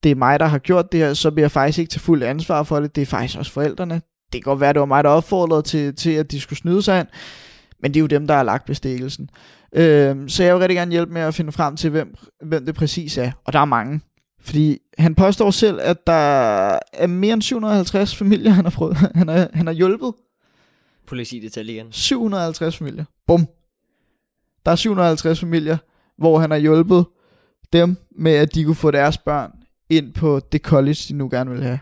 det er mig, der har gjort det her, så bliver jeg faktisk ikke til fuld ansvar for det, det er faktisk også forældrene, det kan godt være, det var mig, der opfordrede til, til at de skulle snyde sig ind, men det er jo dem, der har lagt bestikkelsen. Øh, så jeg vil rigtig gerne hjælpe med at finde frem til, hvem, hvem det præcis er, og der er mange. Fordi han påstår selv, at der er mere end 750 familier, han har, prøvet, *laughs* han har, han har hjulpet. Politidetaljen. 750 familier. Bum. Der er 750 familier, hvor han har hjulpet dem med, at de kunne få deres børn ind på det college, de nu gerne vil have.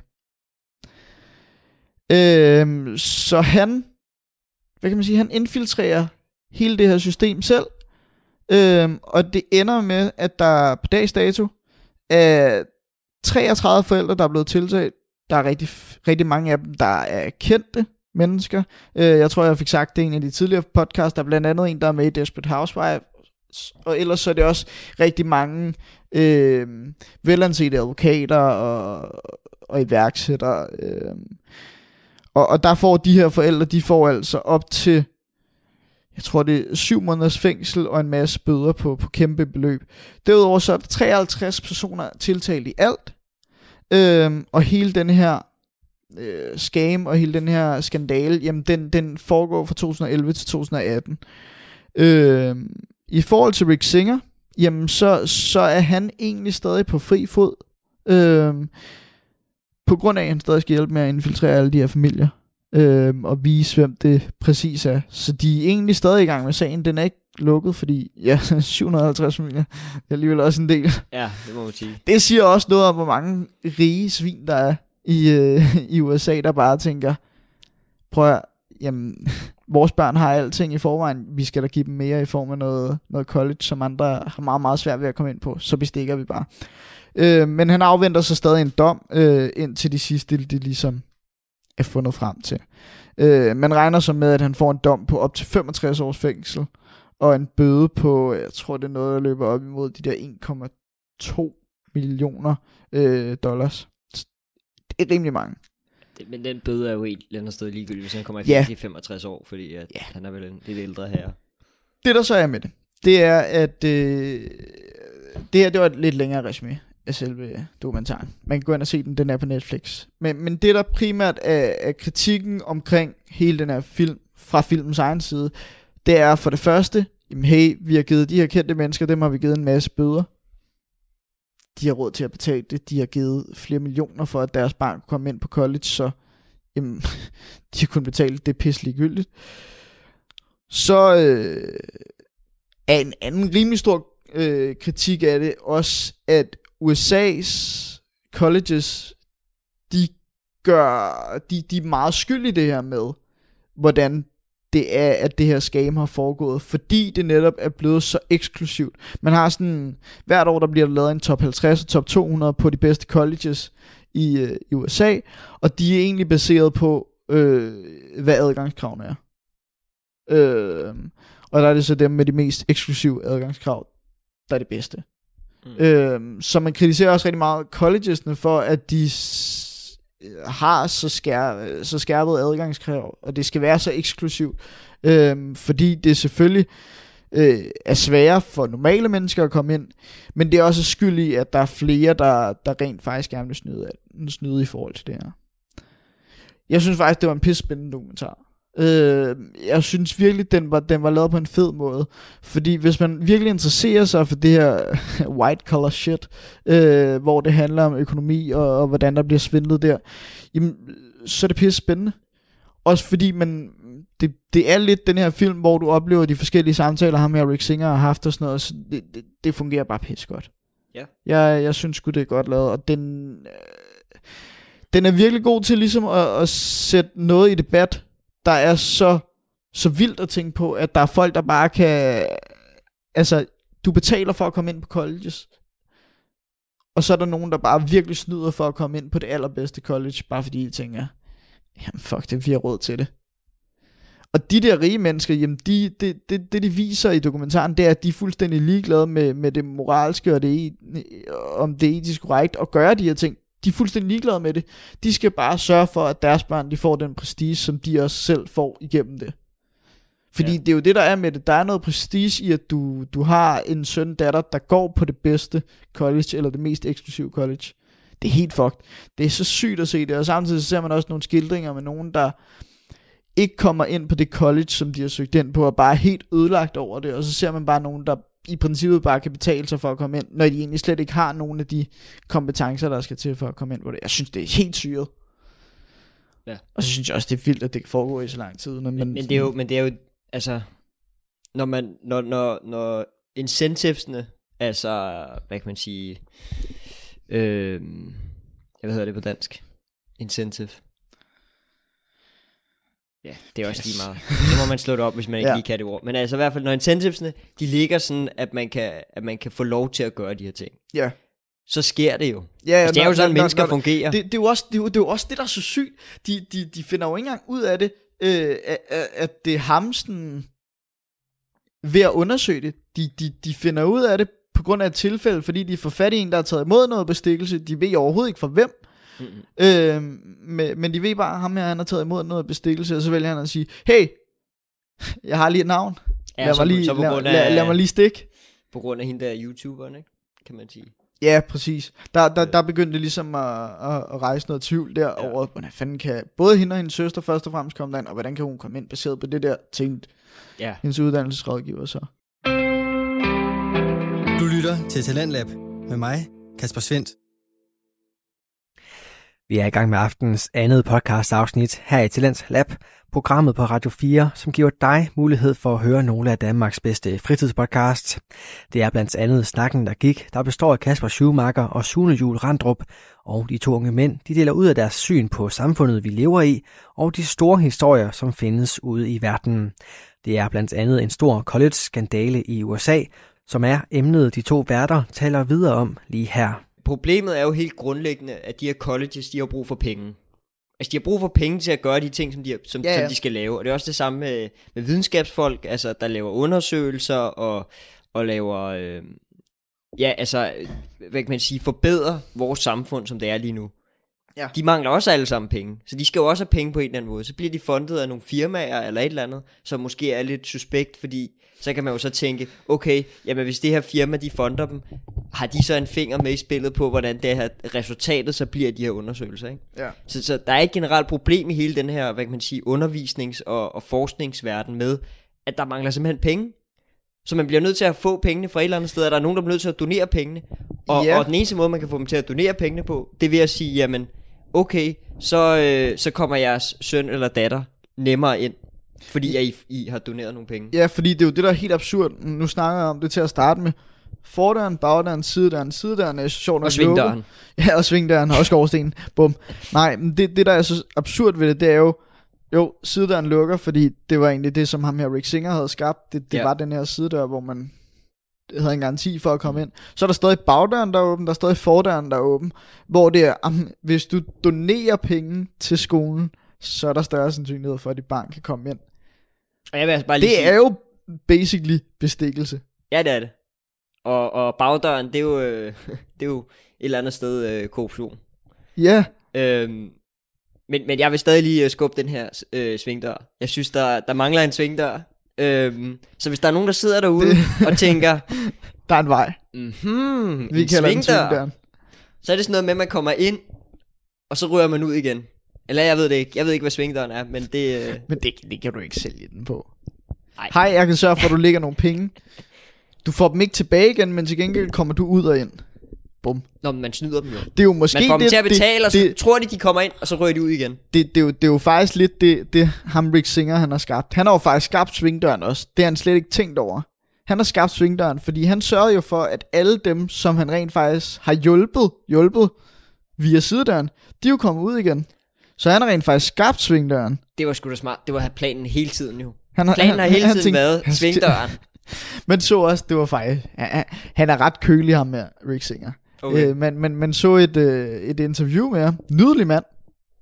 Øhm, så han, hvad kan man sige, han infiltrerer hele det her system selv. Øhm, og det ender med, at der på dags dato er 33 forældre, der er blevet tiltalt. Der er rigtig, rigtig mange af dem, der er kendte mennesker. Øh, jeg tror, jeg fik sagt det i en af de tidligere podcasts. Der er blandt andet en, der er med i Desperate Housewives. Og ellers så er det også rigtig mange øh, velansete advokater og, og iværksættere. Øh, og, og der får de her forældre, de får altså op til, jeg tror det er syv måneders fængsel og en masse bøder på, på kæmpe beløb. Derudover så er der 53 personer tiltalt i alt. Øhm, og hele den her øh, scam og hele den her skandale, jamen den, den foregår fra 2011 til 2018. Øhm, I forhold til Rick Singer, jamen så, så er han egentlig stadig på fri fod. Øhm, på grund af, at han stadig skal hjælpe med at infiltrere alle de her familier, øh, og vise, hvem det præcis er. Så de er egentlig stadig i gang med sagen. Den er ikke lukket, fordi ja, *laughs* 750 familier det er alligevel også en del. Ja, det må man sige. Det siger også noget om, hvor mange rige svin der er i, øh, i USA, der bare tænker, prøv at, jamen, vores børn har alting i forvejen, vi skal da give dem mere i form af noget, noget college, som andre har meget, meget svært ved at komme ind på, så bestikker vi bare. Øh, men han afventer så stadig en dom, øh, indtil de sidste, de ligesom er fundet frem til. Øh, man regner så med, at han får en dom på op til 65 års fængsel, og en bøde på, jeg tror det er noget, der løber op imod de der 1,2 millioner øh, dollars. Det er rimelig mange. Det, men den bøde er jo helt andet sted ligegyldigt, hvis han kommer i Ja. fængsel i 65 år, fordi at han er vel en lidt ældre her. Det der så er med det, det er, at øh, det her det var et lidt længere resume af selve dokumentaren. Man kan gå ind og se den, den er på Netflix. Men, men det der primært er, er kritikken omkring hele den her film, fra filmens egen side, det er for det første, jamen hey, vi har givet de her kendte mennesker, dem har vi givet en masse bøder. De har råd til at betale det. De har givet flere millioner for, at deres barn kunne komme ind på college, så jamen, *laughs* de har kun betalt det pis ligegyldigt. Så øh, er en anden rimelig stor øh, kritik af det også, at USA's colleges, de gør, de, de er meget skyld i det her med, hvordan det er, at det her scam har foregået, fordi det netop er blevet så eksklusivt. Man har sådan, hvert år der bliver der lavet en top 50 og top 200 på de bedste colleges i, øh, i USA, og de er egentlig baseret på, øh, hvad adgangskravene er. Øh, og der er det så dem med de mest eksklusive adgangskrav, der er det bedste. Mm. Øh, så man kritiserer også rigtig meget collegesne for, at de øh, har så, skær, øh, så skærpet adgangskrav, og det skal være så eksklusivt, øh, fordi det selvfølgelig øh, er sværere for normale mennesker at komme ind, men det er også skyld i, at der er flere, der, der rent faktisk gerne vil snyde, snyde i forhold til det her. Jeg synes faktisk, det var en pisse spændende dokumentar. Øh, jeg synes virkelig, den var, den var lavet på en fed måde. Fordi hvis man virkelig interesserer sig for det her *laughs* white collar shit, øh, hvor det handler om økonomi og, og hvordan der bliver svindlet der, jamen, så er det pisse spændende. Også fordi man, det, det er lidt den her film, hvor du oplever de forskellige samtaler, ham og Rick Singer har haft og sådan noget, så det, det, det fungerer bare pisse godt. Ja. Jeg, jeg synes sgu, det er godt lavet, og den, øh, den er virkelig god til ligesom at, at sætte noget i debat, der er så, så vildt at tænke på, at der er folk, der bare kan... Altså, du betaler for at komme ind på colleges, og så er der nogen, der bare virkelig snyder for at komme ind på det allerbedste college, bare fordi de tænker, jamen fuck det, vi har råd til det. Og de der rige mennesker, jamen de, det, det, det de viser i dokumentaren, det er, at de er fuldstændig ligeglade med, med det moralske og det, e- om det er etisk korrekt at gøre de her ting. De er fuldstændig ligeglade med det. De skal bare sørge for, at deres børn de får den prestige, som de også selv får igennem det. Fordi ja. det er jo det, der er med det. Der er noget prestige i, at du, du har en søn datter, der går på det bedste college, eller det mest eksklusive college. Det er helt fucked. Det er så sygt at se det, og samtidig ser man også nogle skildringer med nogen, der ikke kommer ind på det college, som de har søgt ind på, og bare er helt ødelagt over det, og så ser man bare nogen, der i princippet bare kan betale sig for at komme ind, når de egentlig slet ikke har nogen af de kompetencer, der skal til for at komme ind på det. Jeg synes, det er helt syret. Ja. Og så synes jeg også, det er vildt, at det kan foregå i så lang tid. Når man, Men det er jo, men det er jo, altså, når man, når, når, når incentivesne, altså, hvad kan man sige, øh, hvad hedder det på dansk? Incentive. Ja, det er også Yes. lige meget. Så må man slå det op, hvis man ikke Ja. lige kan det ord. Men altså i hvert fald, når incentivesne, de ligger sådan, at man kan, at man kan få lov til at gøre de her ting. Ja. Så sker det jo. Ja, ja, altså, det er når- jo sådan, når- mennesker når- fungerer. Det, det, er jo også, det, er jo, det er jo også det, der er så sygt. De, de, de finder jo ikke engang ud af det, øh, at, at- det er ham sådan, ved at undersøge det. De, de, de finder ud af det på grund af et tilfælde, fordi de får fat i en, der har taget imod noget bestikkelse. De ved overhovedet ikke fra hvem. Mm-hmm. Øh, men, men de ved bare, at ham her, han har taget imod noget bestikkelse, og så vælger han at sige, hey, jeg har lige et navn. Ja, lad, så- mig lige, så på lad, grund af- lad, lad mig lige stikke. På grund af hende der YouTuberen, ikke? Kan man sige. Ja, præcis. Der, der, der begyndte det ligesom at, at, at rejse noget tvivl der ja. over, hvordan fanden kan både hende og hendes søster først og fremmest komme derind, og hvordan kan hun komme ind baseret på det der, tænkt Ja. hendes uddannelsesrådgiver så. Du lytter til Talentlab med mig, Kasper Svendt. Vi er i gang med aftens andet podcast afsnit her i Talents Lab, programmet på Radio 4, som giver dig mulighed for at høre nogle af Danmarks bedste fritidspodcasts. Det er blandt andet Snakken, der gik, der består af Kasper Schumacher og Sune Jul Randrup, og de to unge mænd, de deler ud af deres syn på samfundet, vi lever i, og de store historier, som findes ude i verden. Det er blandt andet en stor college-skandale i USA, som er emnet, de to værter taler videre om lige her. Problemet er jo helt grundlæggende, at de her colleges, de har brug for penge. Altså, de har brug for penge til at gøre de ting, som de, som, ja, ja. som de skal lave. Og det er også det samme med, med videnskabsfolk, altså, der laver undersøgelser og, og laver, øh, ja, altså, hvad kan man sige, forbedrer vores samfund, som det er lige nu. Ja. De mangler også alle sammen penge, så de skal jo også have penge på en eller anden måde. Så bliver de fundet af nogle firmaer eller et eller andet, som måske er lidt suspekt, fordi så kan man jo så tænke, okay, jamen hvis det her firma, de fonder dem, har de så en finger med i spillet på, hvordan det her resultatet så bliver af de her undersøgelser, ikke? Ja. Så, så der er et generelt problem i hele den her, hvad kan man sige, undervisnings- og, og forskningsverden med, at der mangler simpelthen penge. Så man bliver nødt til at få pengene fra et eller andet sted, og der er nogen, der bliver nødt til at donere pengene. Og, ja. og den eneste måde, man kan få dem til at donere pengene på, det er ved at sige, jamen, okay, så, øh, så kommer jeres søn eller datter nemmere ind. Fordi I, I har doneret nogle penge. Ja, fordi det er jo det, der er helt absurd. Nu snakker jeg om det til at starte med. Fordøren, bagdøren, sidedøren, sidedøren er sjovt nok Og svingdøren. Ja, og svingdøren og skorsten. Bum. Nej, men det, det, der er så absurd ved det, det er jo, jo, sidedøren lukker, fordi det var egentlig det, som ham her Rick Singer havde skabt. Det, det ja. var den her sidedør, hvor man havde en garanti for at komme ind. Så er der stadig bagdøren, der er åben, der er stadig fordøren, der er åben, hvor det er, um, hvis du donerer penge til skolen, så er der større sandsynlighed for, at dit barn kan komme ind. Og jeg vil altså bare lige Det sige, er jo basically bestikkelse. Ja, det er det. Og, og bagdøren, det er jo, øh, *laughs* det er jo et eller andet sted øh, korruption. Ja. Øhm, men, men jeg vil stadig lige øh, skubbe den her øh, svingdør. Jeg synes, der, der mangler en svingdør. Øhm, så hvis der er nogen, der sidder derude Det- og tænker, *laughs* Der er en vej. mhm, Vi en kalder den svingdør, svingdøren. så er det sådan noget med, at man kommer ind, og så ryger man ud igen. Eller jeg ved det ikke. Jeg ved ikke, hvad svingdøren er, men det... Øh, Men det, det kan du ikke sælge den på. Ej. Hej, jeg kan sørge for, at du lægger nogle penge. Du får dem ikke tilbage igen, men til gengæld kommer du ud og ind. Bum. Nå, men man snyder dem jo. Det er jo måske man får dem det, til at betale, det, og så det, tror de, de kommer ind, og så ryger de ud igen. det, det, er jo, det er jo faktisk lidt det, det ham Rick Singer han har skabt. Han har jo faktisk skabt svingdøren også. Det har han slet ikke tænkt over. Han har skabt svingdøren, fordi han sørgede jo for, at alle dem, som han rent faktisk har hjulpet, hjulpet via sidedøren, de er jo kommet ud igen. Så han har rent faktisk skabt svingdøren. Det var sgu da smart. Det var planen hele tiden jo. Han har, Planen har hele tiden tænkt- været han svingdøren. *laughs* Men så også, det var faktisk... Han, han- han er ret kølig ham med Rick Singer. Okay. Øh, men, men, men så et, øh, et interview med ham. Nydelig mand.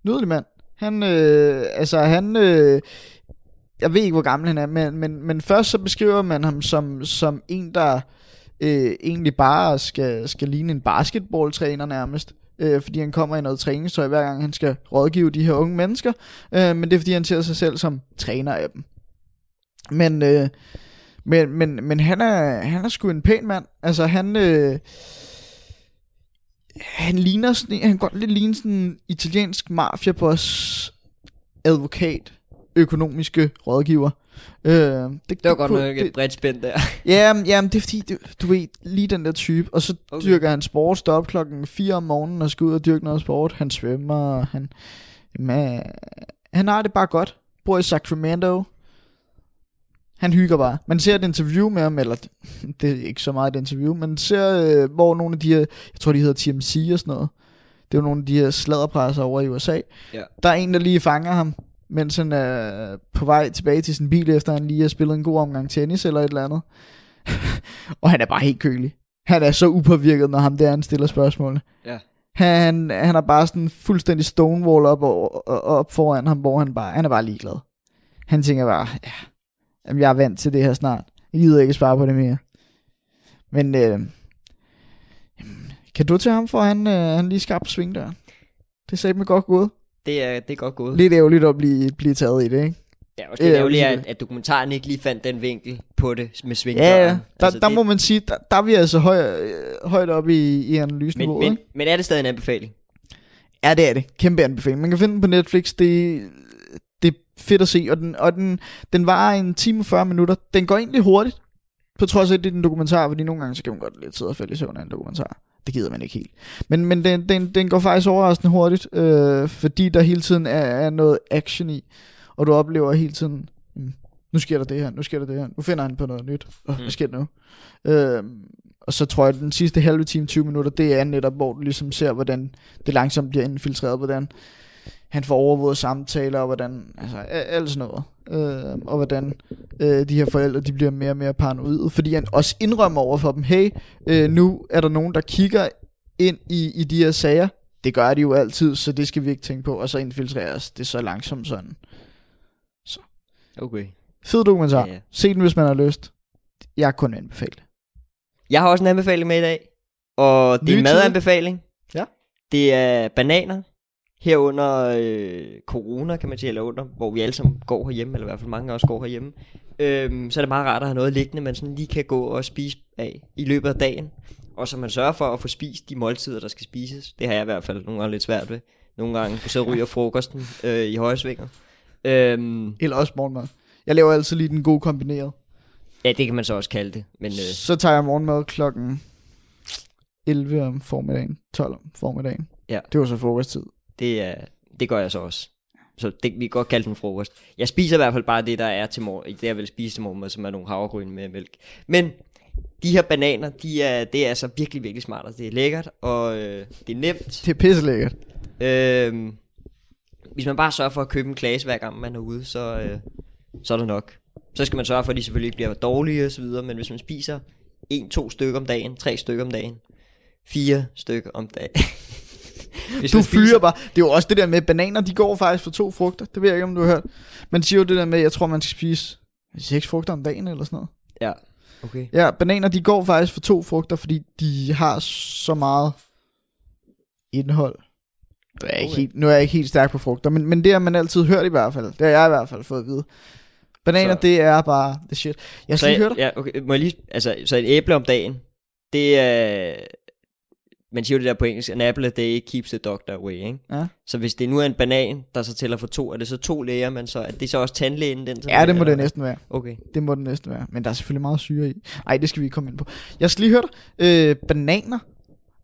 Nydelig mand. Han, øh, altså han... Øh, jeg ved ikke, hvor gammel han er, men, men, men først så beskriver man ham som, som en, der øh, egentlig bare skal, skal ligne en basketballtræner nærmest. Øh, fordi han kommer i noget træningstøj, hver gang han skal rådgive de her unge mennesker. Øh, men det er, fordi han ser sig selv som træner af dem. Men, øh, men, men, men han, er, han er sgu en pæn mand. Altså han... Øh, han ligner sådan, han kan godt lidt ligne sådan en italiensk mafiaboss advokat, økonomiske rådgiver. Øh, det, Det var godt kunne- nok et bredt spænd der. *laughs* Ja, jamen, det er fordi, du, du ved, lige den der type, og så Okay. dyrker han sport, står op klokken 4 om morgenen og skal ud og dyrke noget sport. Han svømmer, han, jamen, øh, han har det bare godt. Bor i Sacramento. Han hygger bare. Man ser et interview med ham, eller *laughs* det er ikke så meget et interview, men ser, øh, hvor nogle af de her, jeg tror de hedder TMC og sådan noget. Det er jo nogle af de her sladderpresser over i USA. Ja. Der er en, der lige fanger ham, mens han er på vej tilbage til sin bil, efter han lige har spillet en god omgang tennis eller et eller andet. *laughs* og han er bare helt kølig. Han er så upåvirket, når ham der han stiller spørgsmålene. Ja. Han, han er bare sådan fuldstændig stonewall op, og, og, op foran ham, hvor han bare, han er bare ligeglad. Han tænker bare, ja, jamen, jeg er vant til det her snart. Jeg gider ikke spare på det mere. Men, øh, kan du til ham, for han, øh, han lige skabte svingdøren? Det sagde mig godt gået. Det er, det er godt gået. Lidt ærgerligt at blive, blive taget i det, ikke? Ja, også lidt ærgerligt, at, at dokumentaren ikke lige fandt den vinkel på det med svingdøren. Ja, ja. Der, Altså, der det- må man sige, der, der er vi altså høj, højt oppe i, i men, analyseniveauet, men, ikke? men er det stadig en anbefaling? Ja, det er det. Kæmpe anbefaling. Man kan finde den på Netflix. Det, det er fedt at se. Og den, og den, den varer en time og 40 minutter. Den går egentlig hurtigt. På trods af, at det er en dokumentar, fordi nogle gange så kan man godt lidt sidde og falde i søvn af en dokumentar. Det gider man ikke helt. Men, men den, den, den går faktisk overraskende hurtigt, øh, fordi der hele tiden er, er noget action i, og du oplever hele tiden, mm, nu sker der det her, nu sker der det her, nu finder han på noget nyt, oh, hvad sker der nu? Øh, og så tror jeg, at den sidste halve time, 20 minutter, det er netop, hvor du ligesom ser, hvordan det langsomt bliver infiltreret, hvordan han får overvåget samtaler, og hvordan, altså alt sådan noget. Øh, og hvordan øh, de her forældre, de bliver mere og mere paranoide, fordi han også indrømmer over for dem, hey, øh, nu er der nogen, der kigger ind i, i de her sager. Det gør de jo altid, så det skal vi ikke tænke på, og så infiltreres det så langsomt sådan. Så. Okay. Fed dokumentar. Ja, ja. Se den, hvis man har lyst. Jeg kun anbefale Jeg har også en anbefaling med i dag, og det er en madanbefaling. Ja. Det er bananer, herunder øh, corona, kan man sige, eller under, hvor vi alle sammen går herhjemme, eller i hvert fald mange af os går herhjemme, øhm, så er det meget rart at have noget liggende, man sådan lige kan gå og spise af i løbet af dagen, og så man sørger for at få spist de måltider, der skal spises. Det har jeg i hvert fald nogle gange lidt svært ved. Nogle gange så ryger frokosten øh, i højre svinger. Øhm, Eller også morgenmad. Jeg laver altid lige den gode kombineret. Ja, det kan man så også kalde det. Men, øh, så tager jeg morgenmad klokken 11 om formiddagen, 12 om formiddagen. Ja. Det var så frokosttid. Det, er, det gør jeg så også. Så det, vi kan godt kalde den frokost. Jeg spiser i hvert fald bare det, der er til morgen. Det jeg vil spise til morgen, som er nogle havregryn med mælk. Men de her bananer, de er, det er altså virkelig, virkelig smart. Altså, det er lækkert, og øh, det er nemt. Det er pisse lækkert. Øh, hvis man bare sørger for at købe en klase hver gang man er ude, så, øh, så er det nok. Så skal man sørge for, at de selvfølgelig ikke bliver dårlige og så videre, men hvis man spiser en, to stykker om dagen, tre stykker om dagen, fire stykker om dagen, *laughs* Hvis du fyrer bare. Det er jo også det der med, bananer, de går faktisk for to frugter. Det ved jeg ikke, om du har hørt. Man siger jo det der med, jeg tror, man skal spise seks frugter om dagen eller sådan noget. Ja, okay. Ja, bananer, de går faktisk for to frugter, fordi de har så meget indhold. Nu er jeg ikke helt, nu er jeg ikke helt stærk på frugter, men, men det har man altid hørt i hvert fald. Det har jeg i hvert fald fået at vide. Bananer, så, det er bare det shit. Jeg skal lige høre dig. Ja, okay. Må jeg lige, altså, så et æble om dagen, det er, man siger jo det der på engelsk, an apple a day keeps the doctor away, ikke? Ja. Så hvis det nu er en banan, der så tæller for to, er det så to læger, men så er det så også tandlægen, den? Ja, det må det næsten være. Okay. Det må det næsten være. Men der er selvfølgelig meget syre i. Nej, det skal vi ikke komme ind på. Jeg skal lige høre dig. Øh, bananer.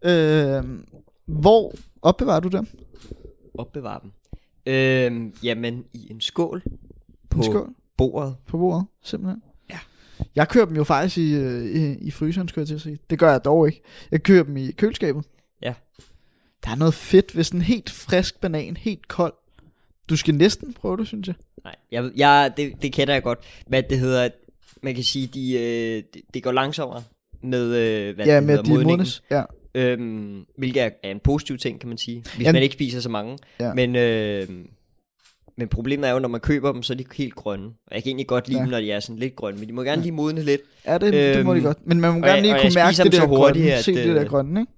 Øh, hvor opbevarer du dem? Opbevarer dem? Øh, jamen, i en skål. På en skål? bordet. På bordet, simpelthen. Jeg kører dem jo faktisk i, øh, i, i fryseren, skulle jeg til at sige. Det gør jeg dog ikke. Jeg kører dem i køleskabet. Ja. Der er noget fedt ved sådan en helt frisk banan, helt kold. Du skal næsten prøve det, synes jeg. Nej, jeg, jeg, det, det kender jeg godt. Hvad det hedder, man kan sige, de, øh, det, det går langsommere med, øh, hvad ja, det med hedder, de modnes. Ja. Øhm, hvilket er, en positiv ting, kan man sige. Hvis Ja. man ikke spiser så mange. Ja. Men, øh, men problemet er jo, når man køber dem, så er de helt grønne. Og jeg kan egentlig godt lide Ja. dem, når de er sådan lidt grønne. Men de må gerne lige modne lidt. Ja, det, det må de godt. Men man må gerne jeg- lige kunne mærke det der så hurtigt, grønne. at, Se det der øh, grønne, ikke?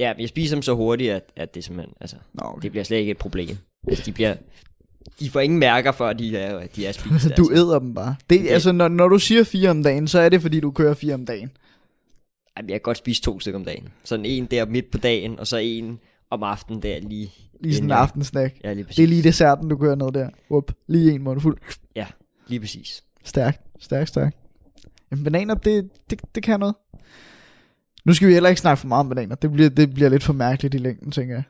Ja, jeg spiser dem så hurtigt, at, at det simpelthen, altså, Nå, okay. det bliver slet ikke et problem. Altså, de bliver, de får ingen mærker før, de er, de er spist. *laughs* Du altså. æder dem bare. Det, Det- altså, når, når du siger fire om dagen, så er det, fordi du kører fire om dagen. Ej, men jeg kan godt spise to stykker om dagen. Sådan en der midt på dagen, og så en om aftenen der lige. Lige sådan en aftensnack. Ja, lige præcis. Det er lige desserten, du kører ned der. Up. Lige en måned fuld. Ja, lige præcis. Stærkt, stærkt, stærkt. Jamen, bananer, det, det, det kan noget. Nu skal vi heller ikke snakke for meget om bananer. Det bliver, det bliver lidt for mærkeligt i længden, tænker jeg.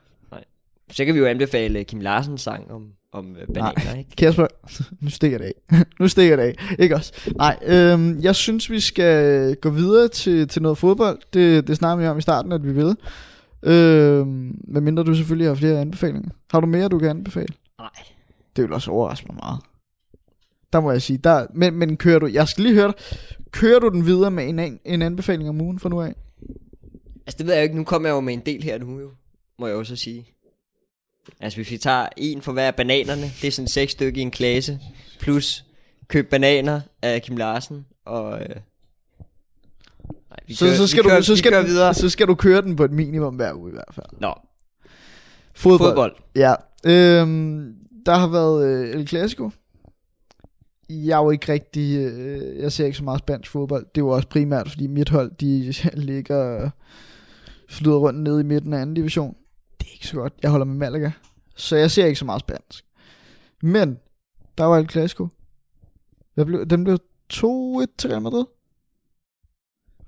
Så kan vi jo anbefale Kim Larsens sang om, om øh, bananer, ikke? Kasper, *laughs* nu stikker det af. *laughs* nu stikker det af. Ikke også? Nej, øhm, jeg synes, vi skal gå videre til, til noget fodbold. Det, det snakker vi om i starten, at vi vil. Øhm, hvad mindre du selvfølgelig har flere anbefalinger. Har du mere, du kan anbefale? Nej. Det vil også overraske mig meget. Der må jeg sige, der, men, men kører du, jeg skal lige høre dig, kører du den videre med en, en anbefaling om ugen fra nu af? Altså det ved jeg ikke, nu kommer jeg jo med en del her nu jo, må jeg også sige. Altså hvis vi tager en for hver af bananerne, det er sådan seks stykker i en klasse, plus køb bananer af Kim Larsen, og... Øh, vi Så, kører- så, vi skal kører- du, så, vi skal kører du, videre. så skal du køre den på et minimum hver uge i hvert fald. Nå, Fodbold. Fodbold. Ja. Øhm, der har været øh, El Clasico. Jeg er jo ikke rigtig... Øh, jeg ser ikke så meget spansk fodbold. Det er jo også primært, fordi mit hold, de *laughs* ligger flyder rundt nede i midten af anden division. Det er ikke så godt. Jeg holder med Malaga. Så jeg ser ikke så meget spansk. Men, der var El Clasico. Hvad blev, den blev 2-1 til Real Madrid.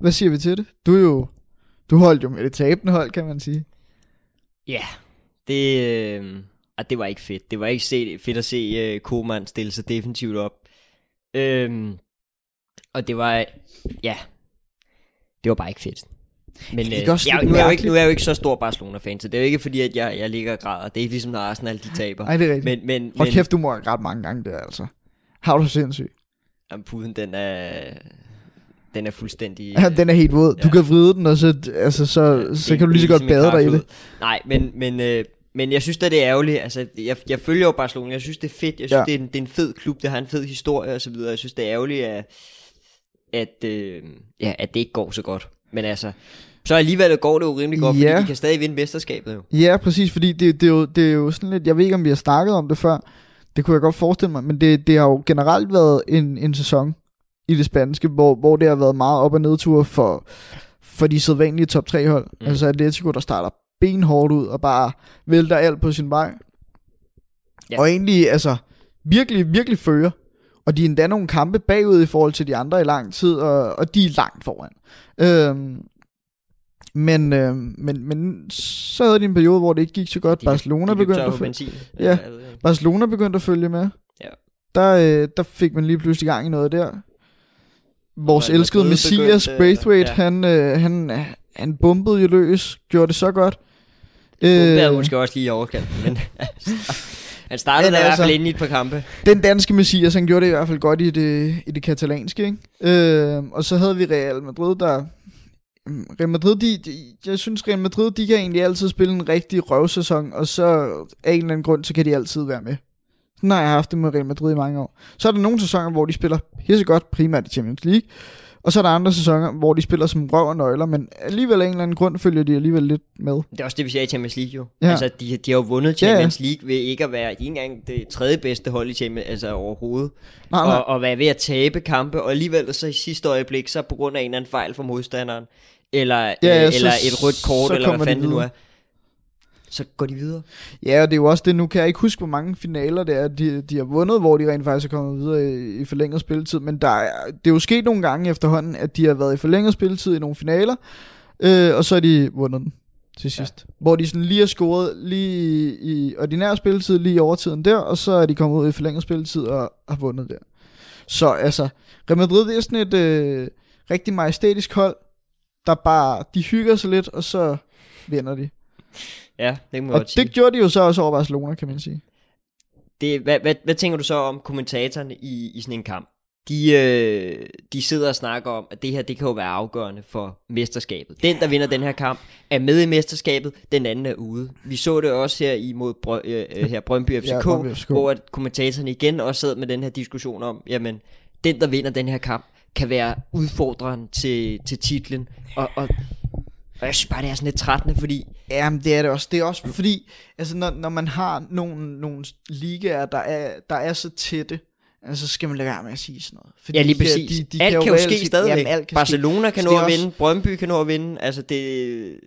Hvad siger vi til det? Du jo, Du holdt jo med det tabende hold, kan man sige. Ja, det, øh, ah, det var ikke fedt. Det var ikke se, fedt at se øh, Koeman stille sig defensivt op. Øhm, og det var, ja, det var bare ikke fedt. Men øh, jeg, nu, er jeg jo ikke, nu er jeg jo ikke så stor Barcelona-fan, så det er jo ikke fordi, at jeg, jeg ligger og græder. Det er ikke ligesom, når Arsenal de taber. Nej, det er rigtigt. Men, men, Hold men, kæft, du må have ret mange gange der, altså. Har du sindssygt. Jamen, puden, den er, den er fuldstændig... Ja, den er helt våd. Du ja. kan vride den, og så, altså, så, så Det- kan du lige så godt ligesom bade dig i det. Nej, men, men, øh, men jeg synes da, det er ærgerligt. Altså, jeg, jeg følger jo Barcelona. Jeg synes, det er fedt. Jeg synes, Ja. det, er en, det er en fed klub. Det har en fed historie og så videre. Jeg synes, det er ærgerligt, at, at, øh, ja, at det ikke går så godt. Men altså, så alligevel går det jo rimelig godt, Ja. fordi de kan stadig vinde mesterskabet jo. Ja, præcis, fordi det, det, er jo, det er jo sådan lidt, jeg ved ikke, om vi har snakket om det før, det kunne jeg godt forestille mig, men det, det har jo generelt været en, en sæson i det spanske, hvor, hvor det har været meget op- og nedtur for, for de sædvanlige top 3 hold. Mm. Altså Atletico, der starter benhårdt ud og bare vælter alt på sin vej. Ja. Og egentlig, altså, virkelig, virkelig fører. Og de er endda nogle kampe bagud i forhold til de andre i lang tid, og, og de er langt foran. Øhm, men, øh, men, men så havde de en periode, hvor det ikke gik så godt. De- Barcelona de begyndte at følge. benzin. Ja. Barcelona begyndte at følge med. Ja. Der, øh, der fik man lige pludselig gang i noget der. Vores elskede Messias begyndte, Braithwaite, ja. han, øh, han, han bumpede jo løs. Gjorde det så godt. Øh, det er Øh, måske også lige i overkant, men *laughs* han startede Men da i hvert altså- fald inde i et par kampe. den danske Messias, han gjorde det i hvert fald godt i det, i det katalanske. Ikke? Øh, og så havde vi Real Madrid, der... Mm, Real Madrid, de, de, jeg synes Real Madrid, de kan egentlig altid spille en rigtig røvsæson, og så af en eller anden grund, så kan de altid være med. Sådan har jeg haft det med Real Madrid i mange år. Så er der nogle sæsoner, hvor de spiller pisse godt, primært i Champions League, og så er der andre sæsoner, hvor de spiller som røv og nøgler, men alligevel af en eller anden grund følger de alligevel lidt med. Det er også det, vi ser i Champions League jo. Ja. Ja. Altså, de, de har jo vundet Ja, ja. Champions League ved ikke at være, ikke engang det tredje bedste hold i Champions, altså overhovedet. Nej, nej. Og, og være ved at tabe kampe, og alligevel så i sidste øjeblik, så på grund af en eller anden fejl fra modstanderen, eller, Ja, ja, ja, øh, så- eller et rødt kort, så eller hvad de fanden det nu er, så går de videre. Ja, og det er jo også det, nu kan jeg ikke huske, hvor mange finaler det er, de, de har vundet, hvor de rent faktisk er kommet videre i, i forlænget spilletid, men der er, det er jo sket nogle gange efterhånden, at de har været i forlænget spilletid i nogle finaler, øh, og så har de vundet den til sidst. Ja. Hvor de sådan lige har scoret lige i, i ordinær spilletid, lige i overtiden der, og så er de kommet ud i forlænget spilletid og har vundet der. Så altså, Real Madrid det er sådan et øh, rigtig majestætisk hold, der bare, de hygger sig lidt, og så vinder de. Ja, det man Og godt sige. det gjorde de jo så også over Barcelona, kan man sige. Det, hvad, hvad, hvad tænker du så om kommentatorerne i, i sådan en kamp? De, øh, de sidder og snakker om, at det her det kan jo være afgørende for mesterskabet. Den, der vinder den her kamp, er med i mesterskabet, den anden er ude. Vi så det også her imod Brø, øh, øh, her Brøndby FCK, *laughs* Ja, Brøndby FCK. hvor at kommentatorerne igen også sad med den her diskussion om, jamen, den, der vinder den her kamp, kan være udfordreren til, til titlen. Og, og, og jeg synes bare, det er sådan lidt trættende, fordi Jamen, det er det også. Det er også fordi, altså, når, når man har nogle, nogle ligaer, der er, der er så tætte, altså, så skal man lade være med at sige sådan noget. Fordi ja, lige de kan- præcis. De, de alt kan jo reelt ske set- stadigvæk. Jamen, alt kan Barcelona ske. kan nå at også- vinde, Brøndby kan nå at vinde. Altså, det...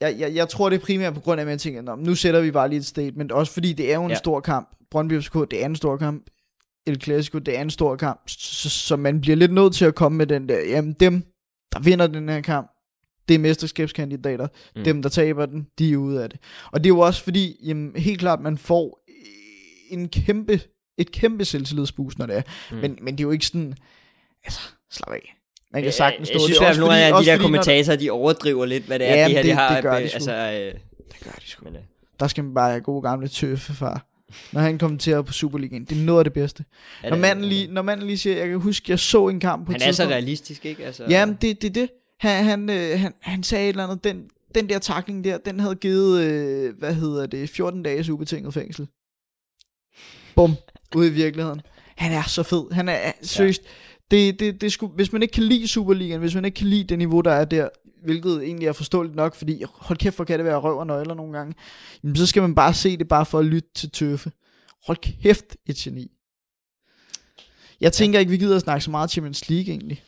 Jeg, jeg, jeg tror, det er primært på grund af, at jeg tænker, "Nå, nu sætter vi bare lige et statement. Også fordi det er jo en Ja. ja. stor kamp. Brøndby FCK, det er en stor kamp. El Clasico, det er en stor kamp. Så, så man bliver lidt nødt til at komme med den der, jamen dem, der vinder den her kamp, det er mesterskabskandidater. Mm. Dem, der taber den, de er ude af det. Og det er jo også fordi, jamen, helt klart, man får en kæmpe, et kæmpe selvtillidsboost, når det er. Mm. Men, men det er jo ikke sådan, altså, slap af. Man kan Jeg, sagtens stå jeg synes det er hvert fald, nogle af de der fordi, kommentatorer, de overdriver lidt, hvad det er, Ja, det her, det- det har. det gør de sgu. altså, øh, Det gør de sgu. men, øh, Der skal man bare have gode gamle tøffe far. Når han kommenterer på Superligaen. Det er noget af det bedste. Ja, når, manden lige, når manden lige siger, jeg kan huske, jeg så en kamp på han er så realistisk, ikke? Altså, Jamen, det det, det. Han, han, øh, han, han sagde et eller andet, den, den der takling der, den havde givet, øh, hvad hedder det, 14 dages ubetinget fængsel. Bum, ude i virkeligheden. Han er så fed. Han er seriøst. Det, det, det skulle, hvis man ikke kan lide Superligaen, hvis man ikke kan lide det niveau, der er der, hvilket egentlig er forståeligt nok, fordi hold kæft, hvor kan det være røv og nøgler nogle gange, jamen, så skal man bare se det bare for at lytte til tøffe. Hold kæft, et geni. Jeg tænker ikke, vi gider at snakke så meget Champions League egentlig.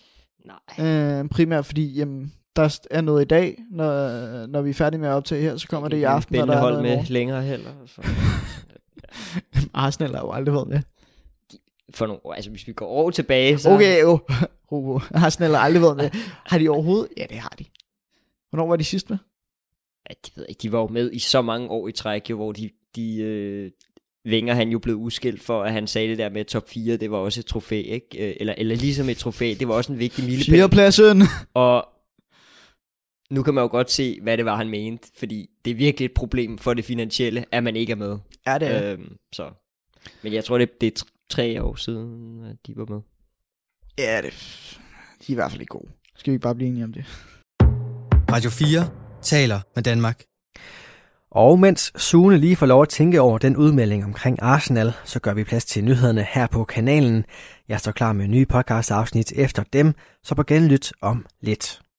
Nej. Øh, primært fordi, jamen, der er noget i dag, når, når vi er færdige med at optage her, så kommer det i aften, og der Spændende er hold i med morgen. længere heller. Så. *laughs* Arsenal har jo aldrig været med. For nogle, altså, hvis vi går år tilbage, så... Okay, jo. *laughs* Robo. Arsenal har aldrig været med. Har de overhovedet? Ja, det har de. Hvornår var de sidst med? Ja, de, ved ikke, de var jo med i så mange år i træk, jo, hvor de, de øh, Wenger han jo blev udskilt for, at han sagde det der med top 4, det var også et trofæ, ikke? Øh, Eller, eller ligesom et trofæ, det var også en vigtig milepæl. Fjerdepladsen! *laughs* Og nu kan man jo godt se, hvad det var, han mente, fordi det er virkelig et problem for det finansielle, at man ikke er med. Ja, det er. Øhm, så. Men jeg tror, det, det er tr- tre år siden, at de var med. Ja, det, de er i hvert fald ikke gode. Skal vi ikke bare blive enige om det? Radio 4 taler med Danmark. Og mens Sune lige får lov at tænke over den udmelding omkring Arsenal, så gør vi plads til nyhederne her på kanalen. Jeg står klar med nye podcast afsnit efter dem, så på genlyt om lidt.